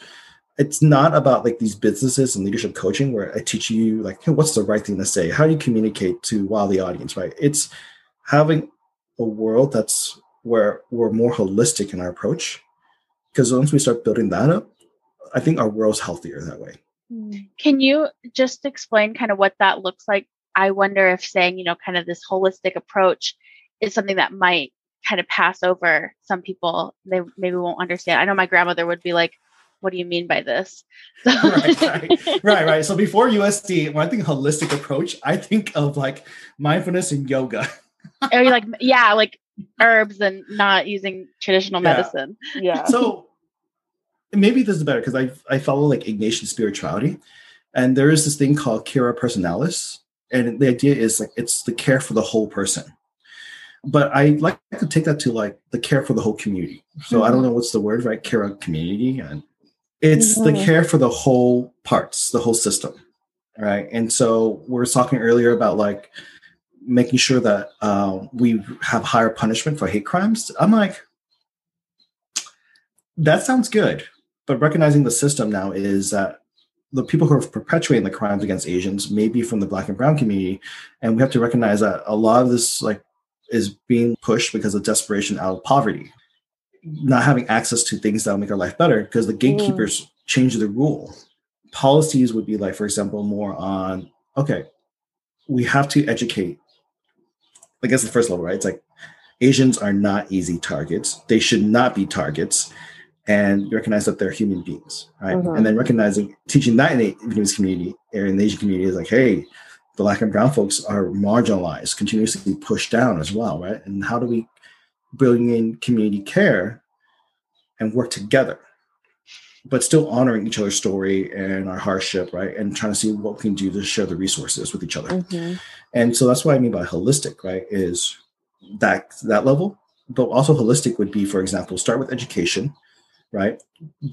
it's not about like these businesses and leadership coaching where I teach you like hey, what's the right thing to say, how do you communicate to wow the audience, right? It's having a world that's where we're more holistic in our approach. Because once we start building that up, I think our world's healthier that way. Hmm. Can you just explain kind of what that looks like? I wonder if saying, you know, kind of this holistic approach is something that might kind of pass over some people. They maybe won't understand. I know my grandmother would be like, what do you mean by this? *laughs* So. *laughs* right, right, right, right. So before USD, when I think holistic approach, I think of like mindfulness and yoga. *laughs* oh, you're like, yeah, like herbs and not using traditional yeah. medicine. Yeah. So maybe this is better because I I follow like Ignatian spirituality, and there is this thing called cura personalis, and the idea is like it's the care for the whole person. But I like to take that to like the care for the whole community. So mm-hmm. I don't know what's the word, right? care of community, and it's mm-hmm. the care for the whole parts, the whole system, right? And so we are talking earlier about like making sure that uh, we have higher punishment for hate crimes. I'm like, that sounds good, but recognizing the system now is that the people who are perpetuating the crimes against Asians may be from the black and brown community. And we have to recognize that a lot of this like is being pushed because of desperation out of poverty, not having access to things that will make our life better because the gatekeepers mm. change the rule. Policies would be like, for example, more on okay, we have to educate. I guess the first level, right? It's like Asians are not easy targets. They should not be targets and recognize that they're human beings, right? Mm-hmm. And then recognizing, teaching that in the Vietnamese community or in the Asian community is like, hey, the black and brown folks are marginalized, continuously pushed down as well, right? And how do we bring in community care and work together, but still honoring each other's story and our hardship, right? And trying to see what we can do to share the resources with each other. Mm-hmm. And so that's what I mean by holistic, right? Is that that level, but also holistic would be, for example, start with education right?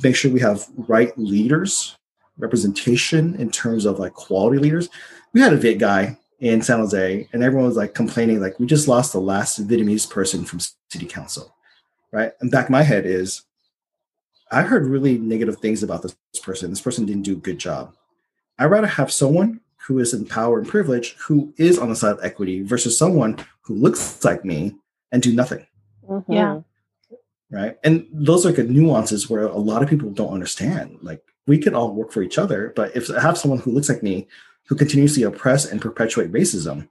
Make sure we have right leaders, representation in terms of like quality leaders. We had a Viet guy in San Jose, and everyone was like complaining, like, we just lost the last Vietnamese person from city council, right? And back my head is, I heard really negative things about this person. This person didn't do a good job. I'd rather have someone who is in power and privilege who is on the side of equity versus someone who looks like me and do nothing. Mm-hmm. Yeah right and those are good nuances where a lot of people don't understand like we can all work for each other but if i have someone who looks like me who continuously oppress and perpetuate racism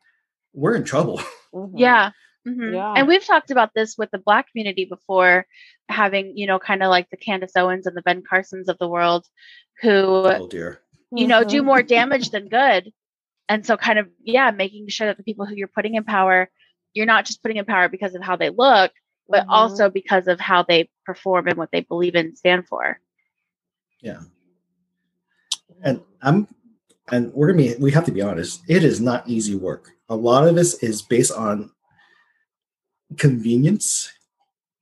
we're in trouble *laughs* mm-hmm. yeah. Mm-hmm. yeah and we've talked about this with the black community before having you know kind of like the candace owens and the ben carsons of the world who oh dear you know mm-hmm. do more damage than good and so kind of yeah making sure that the people who you're putting in power you're not just putting in power because of how they look but mm-hmm. also because of how they perform and what they believe in stand for. Yeah. And I'm and we're gonna be we have to be honest, it is not easy work. A lot of this is based on convenience.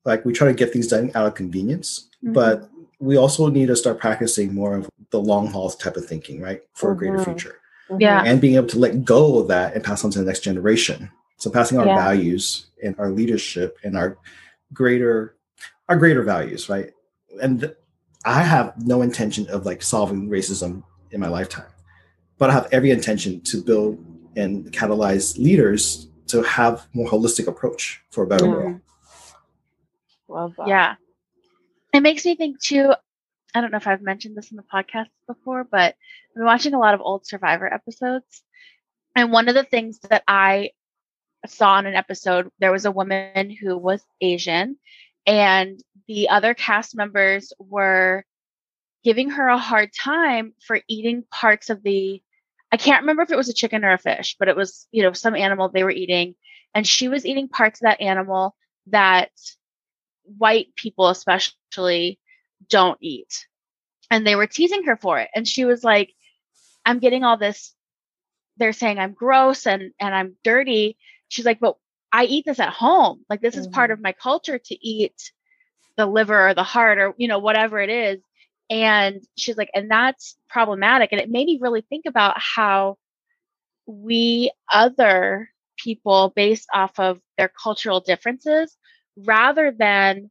Like we try to get things done out of convenience, mm-hmm. but we also need to start practicing more of the long haul type of thinking, right? For mm-hmm. a greater mm-hmm. future. Yeah. And being able to let go of that and pass on to the next generation. So passing our yeah. values and our leadership and our greater our greater values, right? And I have no intention of like solving racism in my lifetime, but I have every intention to build and catalyze leaders to have more holistic approach for a better yeah. world. Love that. Yeah. It makes me think too. I don't know if I've mentioned this in the podcast before, but I've been watching a lot of old Survivor episodes. And one of the things that I saw in an episode there was a woman who was Asian, and the other cast members were giving her a hard time for eating parts of the I can't remember if it was a chicken or a fish, but it was, you know, some animal they were eating. And she was eating parts of that animal that white people, especially, don't eat. And they were teasing her for it. And she was like, I'm getting all this. They're saying I'm gross and, and I'm dirty she's like, but I eat this at home. Like this mm-hmm. is part of my culture to eat the liver or the heart or, you know, whatever it is. And she's like, and that's problematic. And it made me really think about how we other people based off of their cultural differences rather than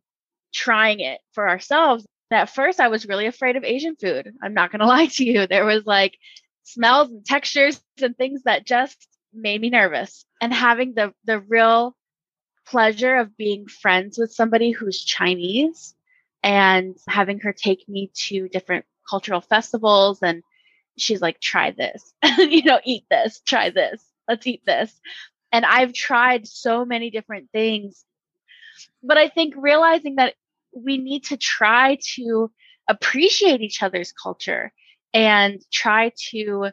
trying it for ourselves. At first, I was really afraid of Asian food. I'm not going *laughs* to lie to you. There was like smells and textures and things that just made me nervous. And having the the real pleasure of being friends with somebody who's Chinese and having her take me to different cultural festivals and she's like try this. *laughs* You know eat this. Try this. Let's eat this. And I've tried so many different things. But I think realizing that we need to try to appreciate each other's culture and try to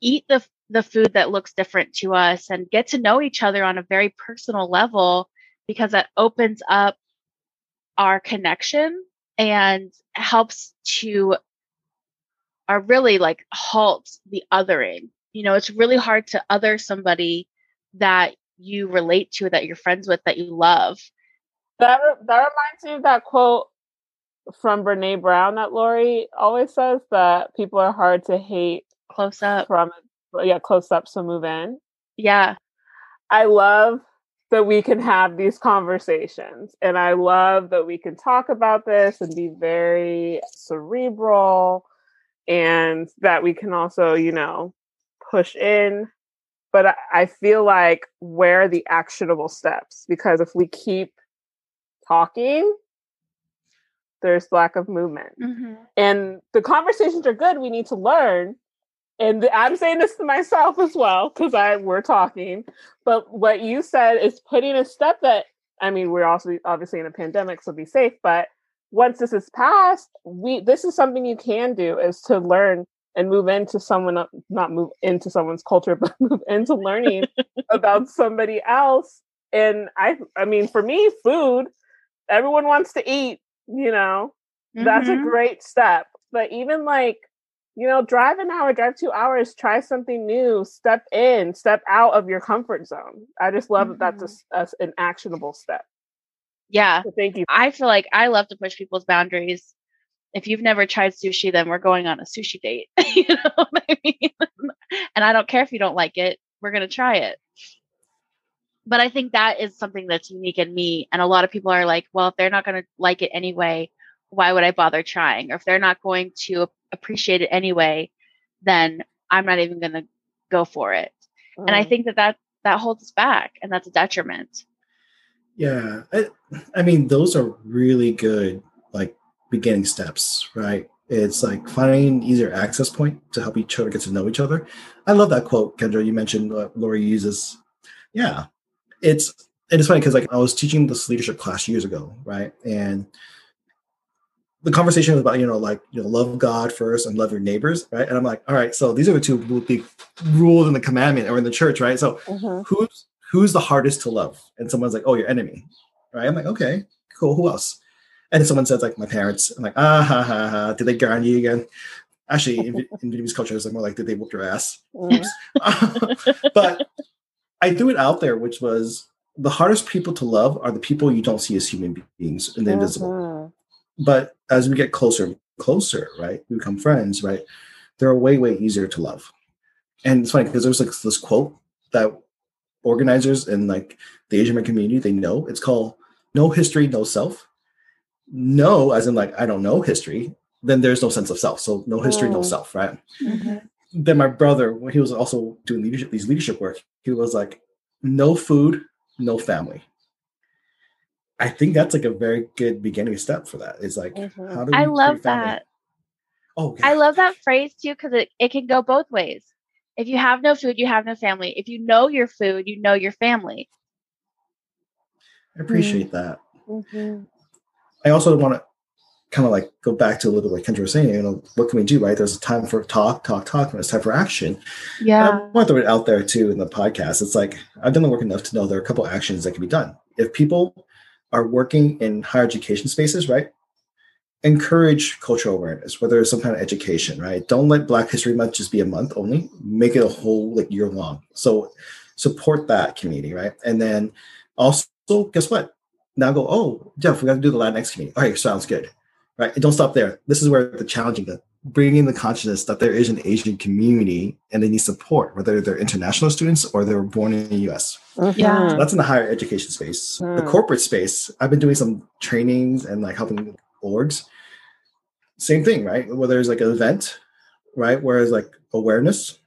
eat the the food that looks different to us and get to know each other on a very personal level because that opens up our connection and helps to are really like halt the othering. You know, it's really hard to other somebody that you relate to, that you're friends with, that you love. That that reminds me of that quote from Brene Brown that Lori always says that people are hard to hate close up from yeah, close up, so move in. Yeah. I love that we can have these conversations. And I love that we can talk about this and be very cerebral and that we can also, you know, push in. But I, I feel like where are the actionable steps? Because if we keep talking, there's lack of movement. Mhm. And the conversations are good. We need to learn. And I'm saying this to myself as well because I we're talking. But what you said is putting a step that I mean, we're also obviously in a pandemic, so be safe. But once this is passed, we this is something you can do is to learn and move into someone not move into someone's culture, *laughs* but move into learning about *laughs* somebody else. And I I mean, for me, food, everyone wants to eat, you know, that's a Mhm. great step. But even like, you know, drive an hour, drive two hours, try something new, step in, step out of your comfort zone. I just love that that's a mm-hmm. s- a an actionable step. Yeah. So thank you. I feel like I love to push people's boundaries. If you've never tried sushi, then we're going on a sushi date. *laughs* you know what I mean? and I don't care if you don't like it, we're going to try it. But I think that is something that's unique in me. And a lot of people are like, well, if they're not going to like it anyway, why would I bother trying? Or if they're not going to appreciate it anyway, then I'm not even going to go for it. And I Mm. think that, that that holds us back and that's a detriment. Yeah, I, I mean, those are really good, like beginning steps, right? It's like finding an easier access point to help each other get to know each other. I love that quote, Kendra. You mentioned what Lori uses. Yeah, it's and it's funny because like I was teaching this leadership class years ago, right? And the conversation was about you know like you know love God first and love your neighbors, right? And I'm like, all right, so these are the two big rules in the commandment or in the church, right? So Mhm. who's who's the hardest to love? And someone's like, oh, your enemy, right? I'm like, okay, cool. Who else? And someone says like my parents. I'm like, ah ha ha ha. Did they grind you again? Actually, in, *laughs* in Vietnamese culture, it's like more like, did they whoop your ass? Mm. *laughs* but I threw it out there, which was the hardest people to love are the people you don't see as human beings and the invisible. But as we get closer, and closer, right, we become friends, right? They're way, way easier to love. And it's funny because there's like this quote that organizers and like the Asian American community they know. It's called "No history, no self." No, as in like I don't know history. Then there's no sense of self. So no history, no Mm. self, right? Mhm. then my brother, when he was also doing leadership, these leadership work, he was like, no food, no family. I think that's like a very good beginning step for that. It's like, Mhm. how do we I love that. Oh, I love that phrase too because it, it can go both ways. If you have no food, you have no family. If you know your food, you know your family. I appreciate that. Mhm. I also want to kind of like go back to a little bit like Kendra was saying, you know, what can we do, right? There's a time for talk, talk, talk, and it's time for action. And I want to throw it out there too in the podcast. It's like I've done the work enough to know there are a couple actions that can be done. If people are working in higher education spaces, right? Encourage cultural awareness, whether it's some kind of education, right? Don't let Black History Month just be a month only. Make it a whole like year long. So support that community, right? And then also, guess what? Now go, oh, Jeff, we got to do the Latinx community. All right, sounds good. Right. And don't stop there. This is where the challenging, the bringing the consciousness that there is an Asian community and they need support, whether they're international students or they were born in the US. Yeah. Mhm. So that's in the higher education space. The Hmm. corporate space, I've been doing some trainings and like helping orgs. Same thing, right? Whether it's like an event, right? Whereas like awareness,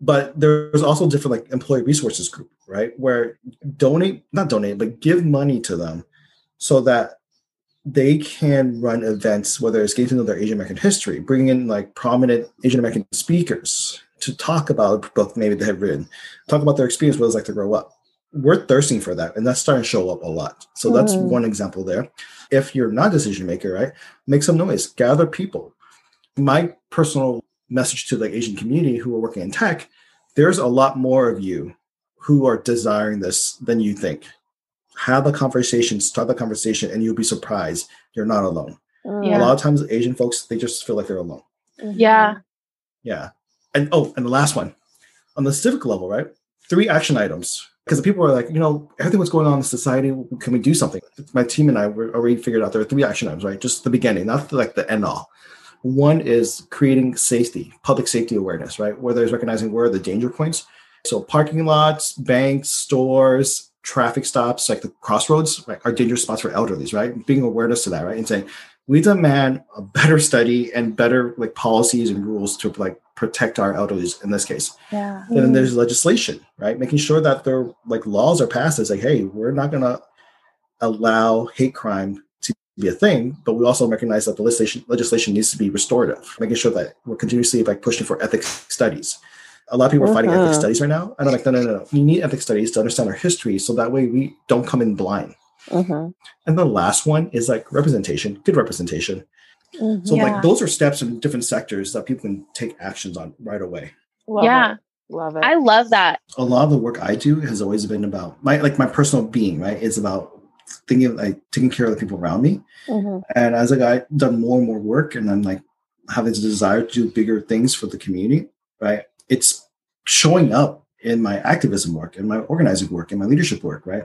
but there's also different like employee resources group, right? Where donate, not donate, but give money to them so that they can run events, whether it's getting to know their Asian American history, bringing in like prominent Asian American speakers to talk about a book maybe they have written, talk about their experience, what it's like to grow up. We're thirsting for that, and that's starting to show up a lot. So that's Mhm. one example there. If you're not a decision maker, right, make some noise, gather people. My personal message to the Asian community who are working in tech, there's a lot more of you who are desiring this than you think. Have the conversation, start the conversation, and you'll be surprised you're not alone. Yeah. A lot of times, Asian folks they just feel like they're alone. Mhm. Yeah. Yeah. And oh, and the last one on the civic level, right? Three action items. Because the people are like, you know, everything what's going on in society, can we do something? My team and I were already figured out there are three action items, right? Just the beginning, not like the end all. One is creating safety, public safety awareness, right? Whether it's recognizing where are the danger points. So parking lots, banks, stores, traffic stops, like the crossroads, right, are dangerous spots for elderlies, right? Being awareness to that, right? And saying we demand a better study and better like policies and rules to like protect our elderly in this case. Yeah. And then there's mm. legislation, right? Making sure that there like laws are passed. It's like, hey, we're not gonna allow hate crime to be a thing, but we also recognize that the legislation legislation needs to be restorative, making sure that we're continuously like pushing for ethics studies. A lot of people are fighting ethics Mhm. studies right now. And I'm like, no, no, no, no. We need ethics studies to understand our history so that way we don't come in blind. Mhm. And the last one is like representation, good representation. Mhm. So Yeah. like those are steps in different sectors that people can take actions on right away. Love Yeah. it. Love it. I love that. A lot of the work I do has always been about my like my personal being, right? It's about thinking of like taking care of the people around me. Mhm. And as I got done more and more work and I'm like having this desire to do bigger things for the community, right? It's showing up in my activism work, in my organizing work, in my leadership work, right?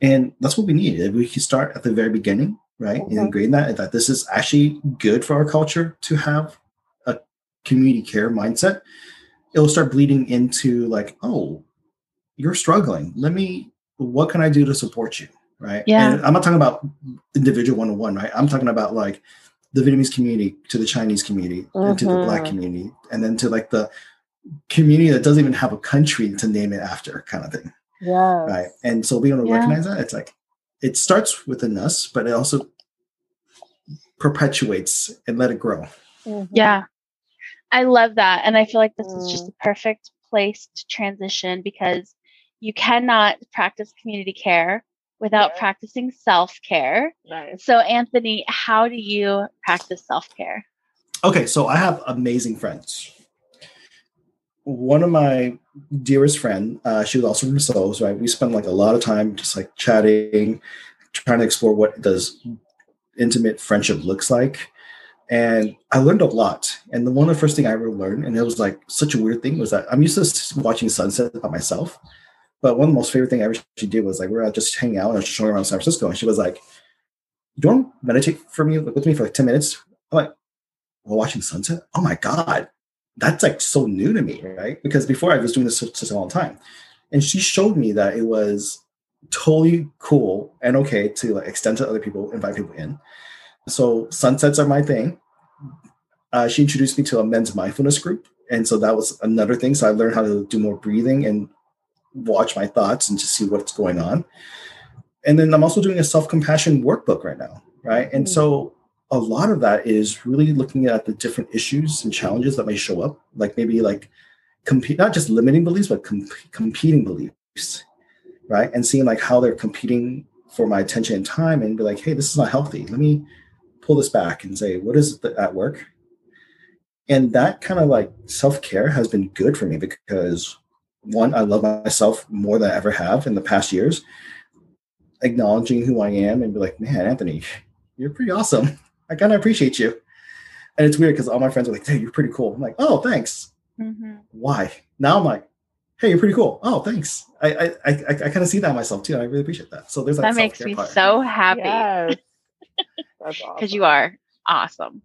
And that's what we need. If we can start at the very beginning, right? Mhm. And ingrain that that this is actually good for our culture to have a community care mindset. It'll start bleeding into like, oh, you're struggling. Let me. What can I do to support you? Right. Yeah. And I'm not talking about individual one on one. Right. I'm talking about like the Vietnamese community to the Chinese community and to the Black Mhm. community, and then to like the community that doesn't even have a country to name it after, kind of thing Yeah. right and so being able to Yeah. recognize that it's like it starts within us but it also perpetuates and let it grow Mhm. Yeah. I love that. And I feel like this is just Mm. the perfect place to transition because you cannot practice community care without Yeah. practicing self care. Nice. So, Anthony, how do you practice self care? okay so i have amazing friends one of my dearest friend uh, she was also from souls right? We spent like a lot of time just like chatting trying to explore what does intimate friendship looks like. And i learned a lot. And the one of the first thing i ever learned and it was like such a weird thing was that i'm used to watching sunset by myself. But one of the most favorite thing i ever she did was like we were just hanging out and I was showing around san francisco and she was like you don't meditate for me with me for like 10 minutes? I'm like "We're watching sunset? Oh my god that's like so new to me right? Because before i was doing this such a long time. And she showed me that it was totally cool and okay to like extend to other people invite people in. So sunsets are my thing. Uh, she introduced me to a men's mindfulness group. And so that was another thing. So i learned how to do more breathing and watch my thoughts and to see what's going on. And then i'm also doing a self-compassion workbook right now right? And Mm. so a lot of that is really looking at the different issues and challenges that may show up like maybe like compete not just limiting beliefs but com- competing beliefs right? And seeing like how they're competing for my attention and time and be like hey this is not healthy. Let me pull this back and say what is at work? And that kind of like self-care has been good for me because one i love myself more than i ever have in the past years. Acknowledging who i am and be like man anthony you're pretty awesome i kind of appreciate you and it's weird because all my friends are like hey you're pretty cool i'm like oh thanks Mm-hmm. why now i'm like hey you're pretty cool oh thanks i i i, I kind of see that myself too i really appreciate that so there's that, That makes me part. so happy Yes. *laughs* Because awesome. you are awesome.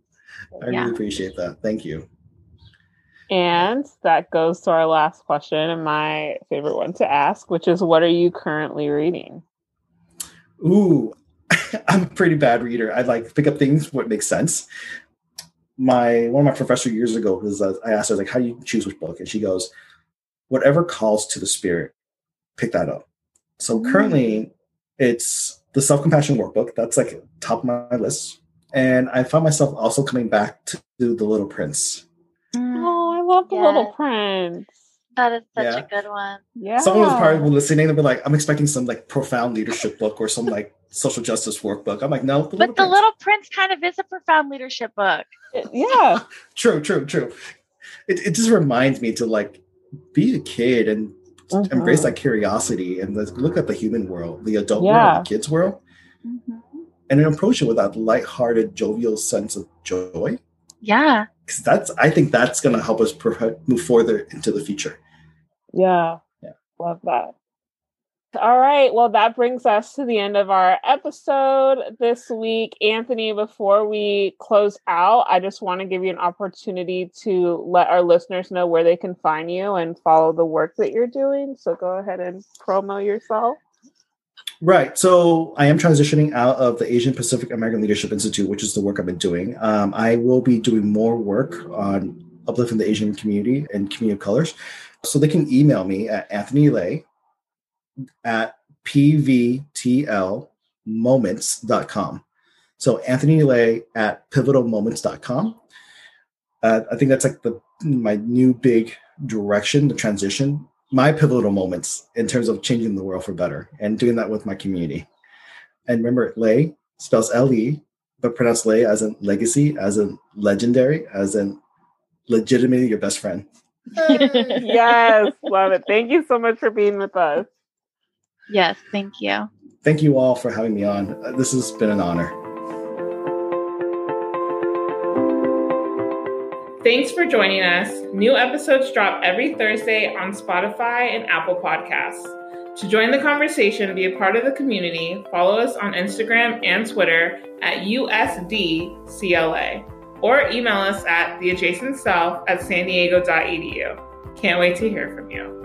i yeah. really appreciate that thank you And that goes to our last question and my favorite one to ask, which is what are you currently reading? Ooh, *laughs* I'm a pretty bad reader. I like pick up things what makes sense. My one of my professor years ago was uh, I asked her like, "How do you choose which book?" And she goes, "Whatever calls to the spirit, pick that up." So currently, it's the self compassion workbook. That's like top of my list, and I find myself also coming back to the Little Prince. Oh, I love the Little Prince. That is such Yeah. a good one. Yeah. Someone was probably listening and be like, "I'm expecting some like profound leadership book or some like *laughs* social justice workbook." I'm like, "No, the But the Prince." Little Prince kind of is a profound leadership book. Yeah. *laughs* True, true, true. It, it just reminds me to like be a kid and Mhm. embrace that curiosity and look at the human world, the adult Yeah. world, the kids world, and then approach it with that lighthearted, jovial sense of joy. Yeah. Because that's, I think that's going to help us move further into the future. Yeah. Yeah. Love that. All right. Well, that brings us to the end of our episode this week. Anthony, before we close out, I just want to give you an opportunity to let our listeners know where they can find you and follow the work that you're doing. So go ahead and promo yourself. Right. So I am transitioning out of the Asian Pacific American Leadership Institute, which is the work I've been doing. Um, I will be doing more work on uplifting the Asian community and community of colors. So they can email me at Anthony Lay at pvtlmoments.com. So Anthony Lay at pivotalmoments.com. Uh, I think that's like the my new big direction, the transition, my pivotal moments in terms of changing the world for better and doing that with my community. And remember, Lay spells L-E, but pronounced Lay as in legacy, as in legendary, as in legitimately your best friend. *laughs* yes, love it. Thank you so much for being with us. Yes, thank you. Thank you all for having me on. Uh, This has been an honor. Thanks for joining us. New episodes drop every Thursday on Spotify and Apple Podcasts. To join the conversation and be a part of the community, follow us on Instagram and Twitter at USDCLA or email us at theadjacentself at san diego.edu. Can't wait to hear from you.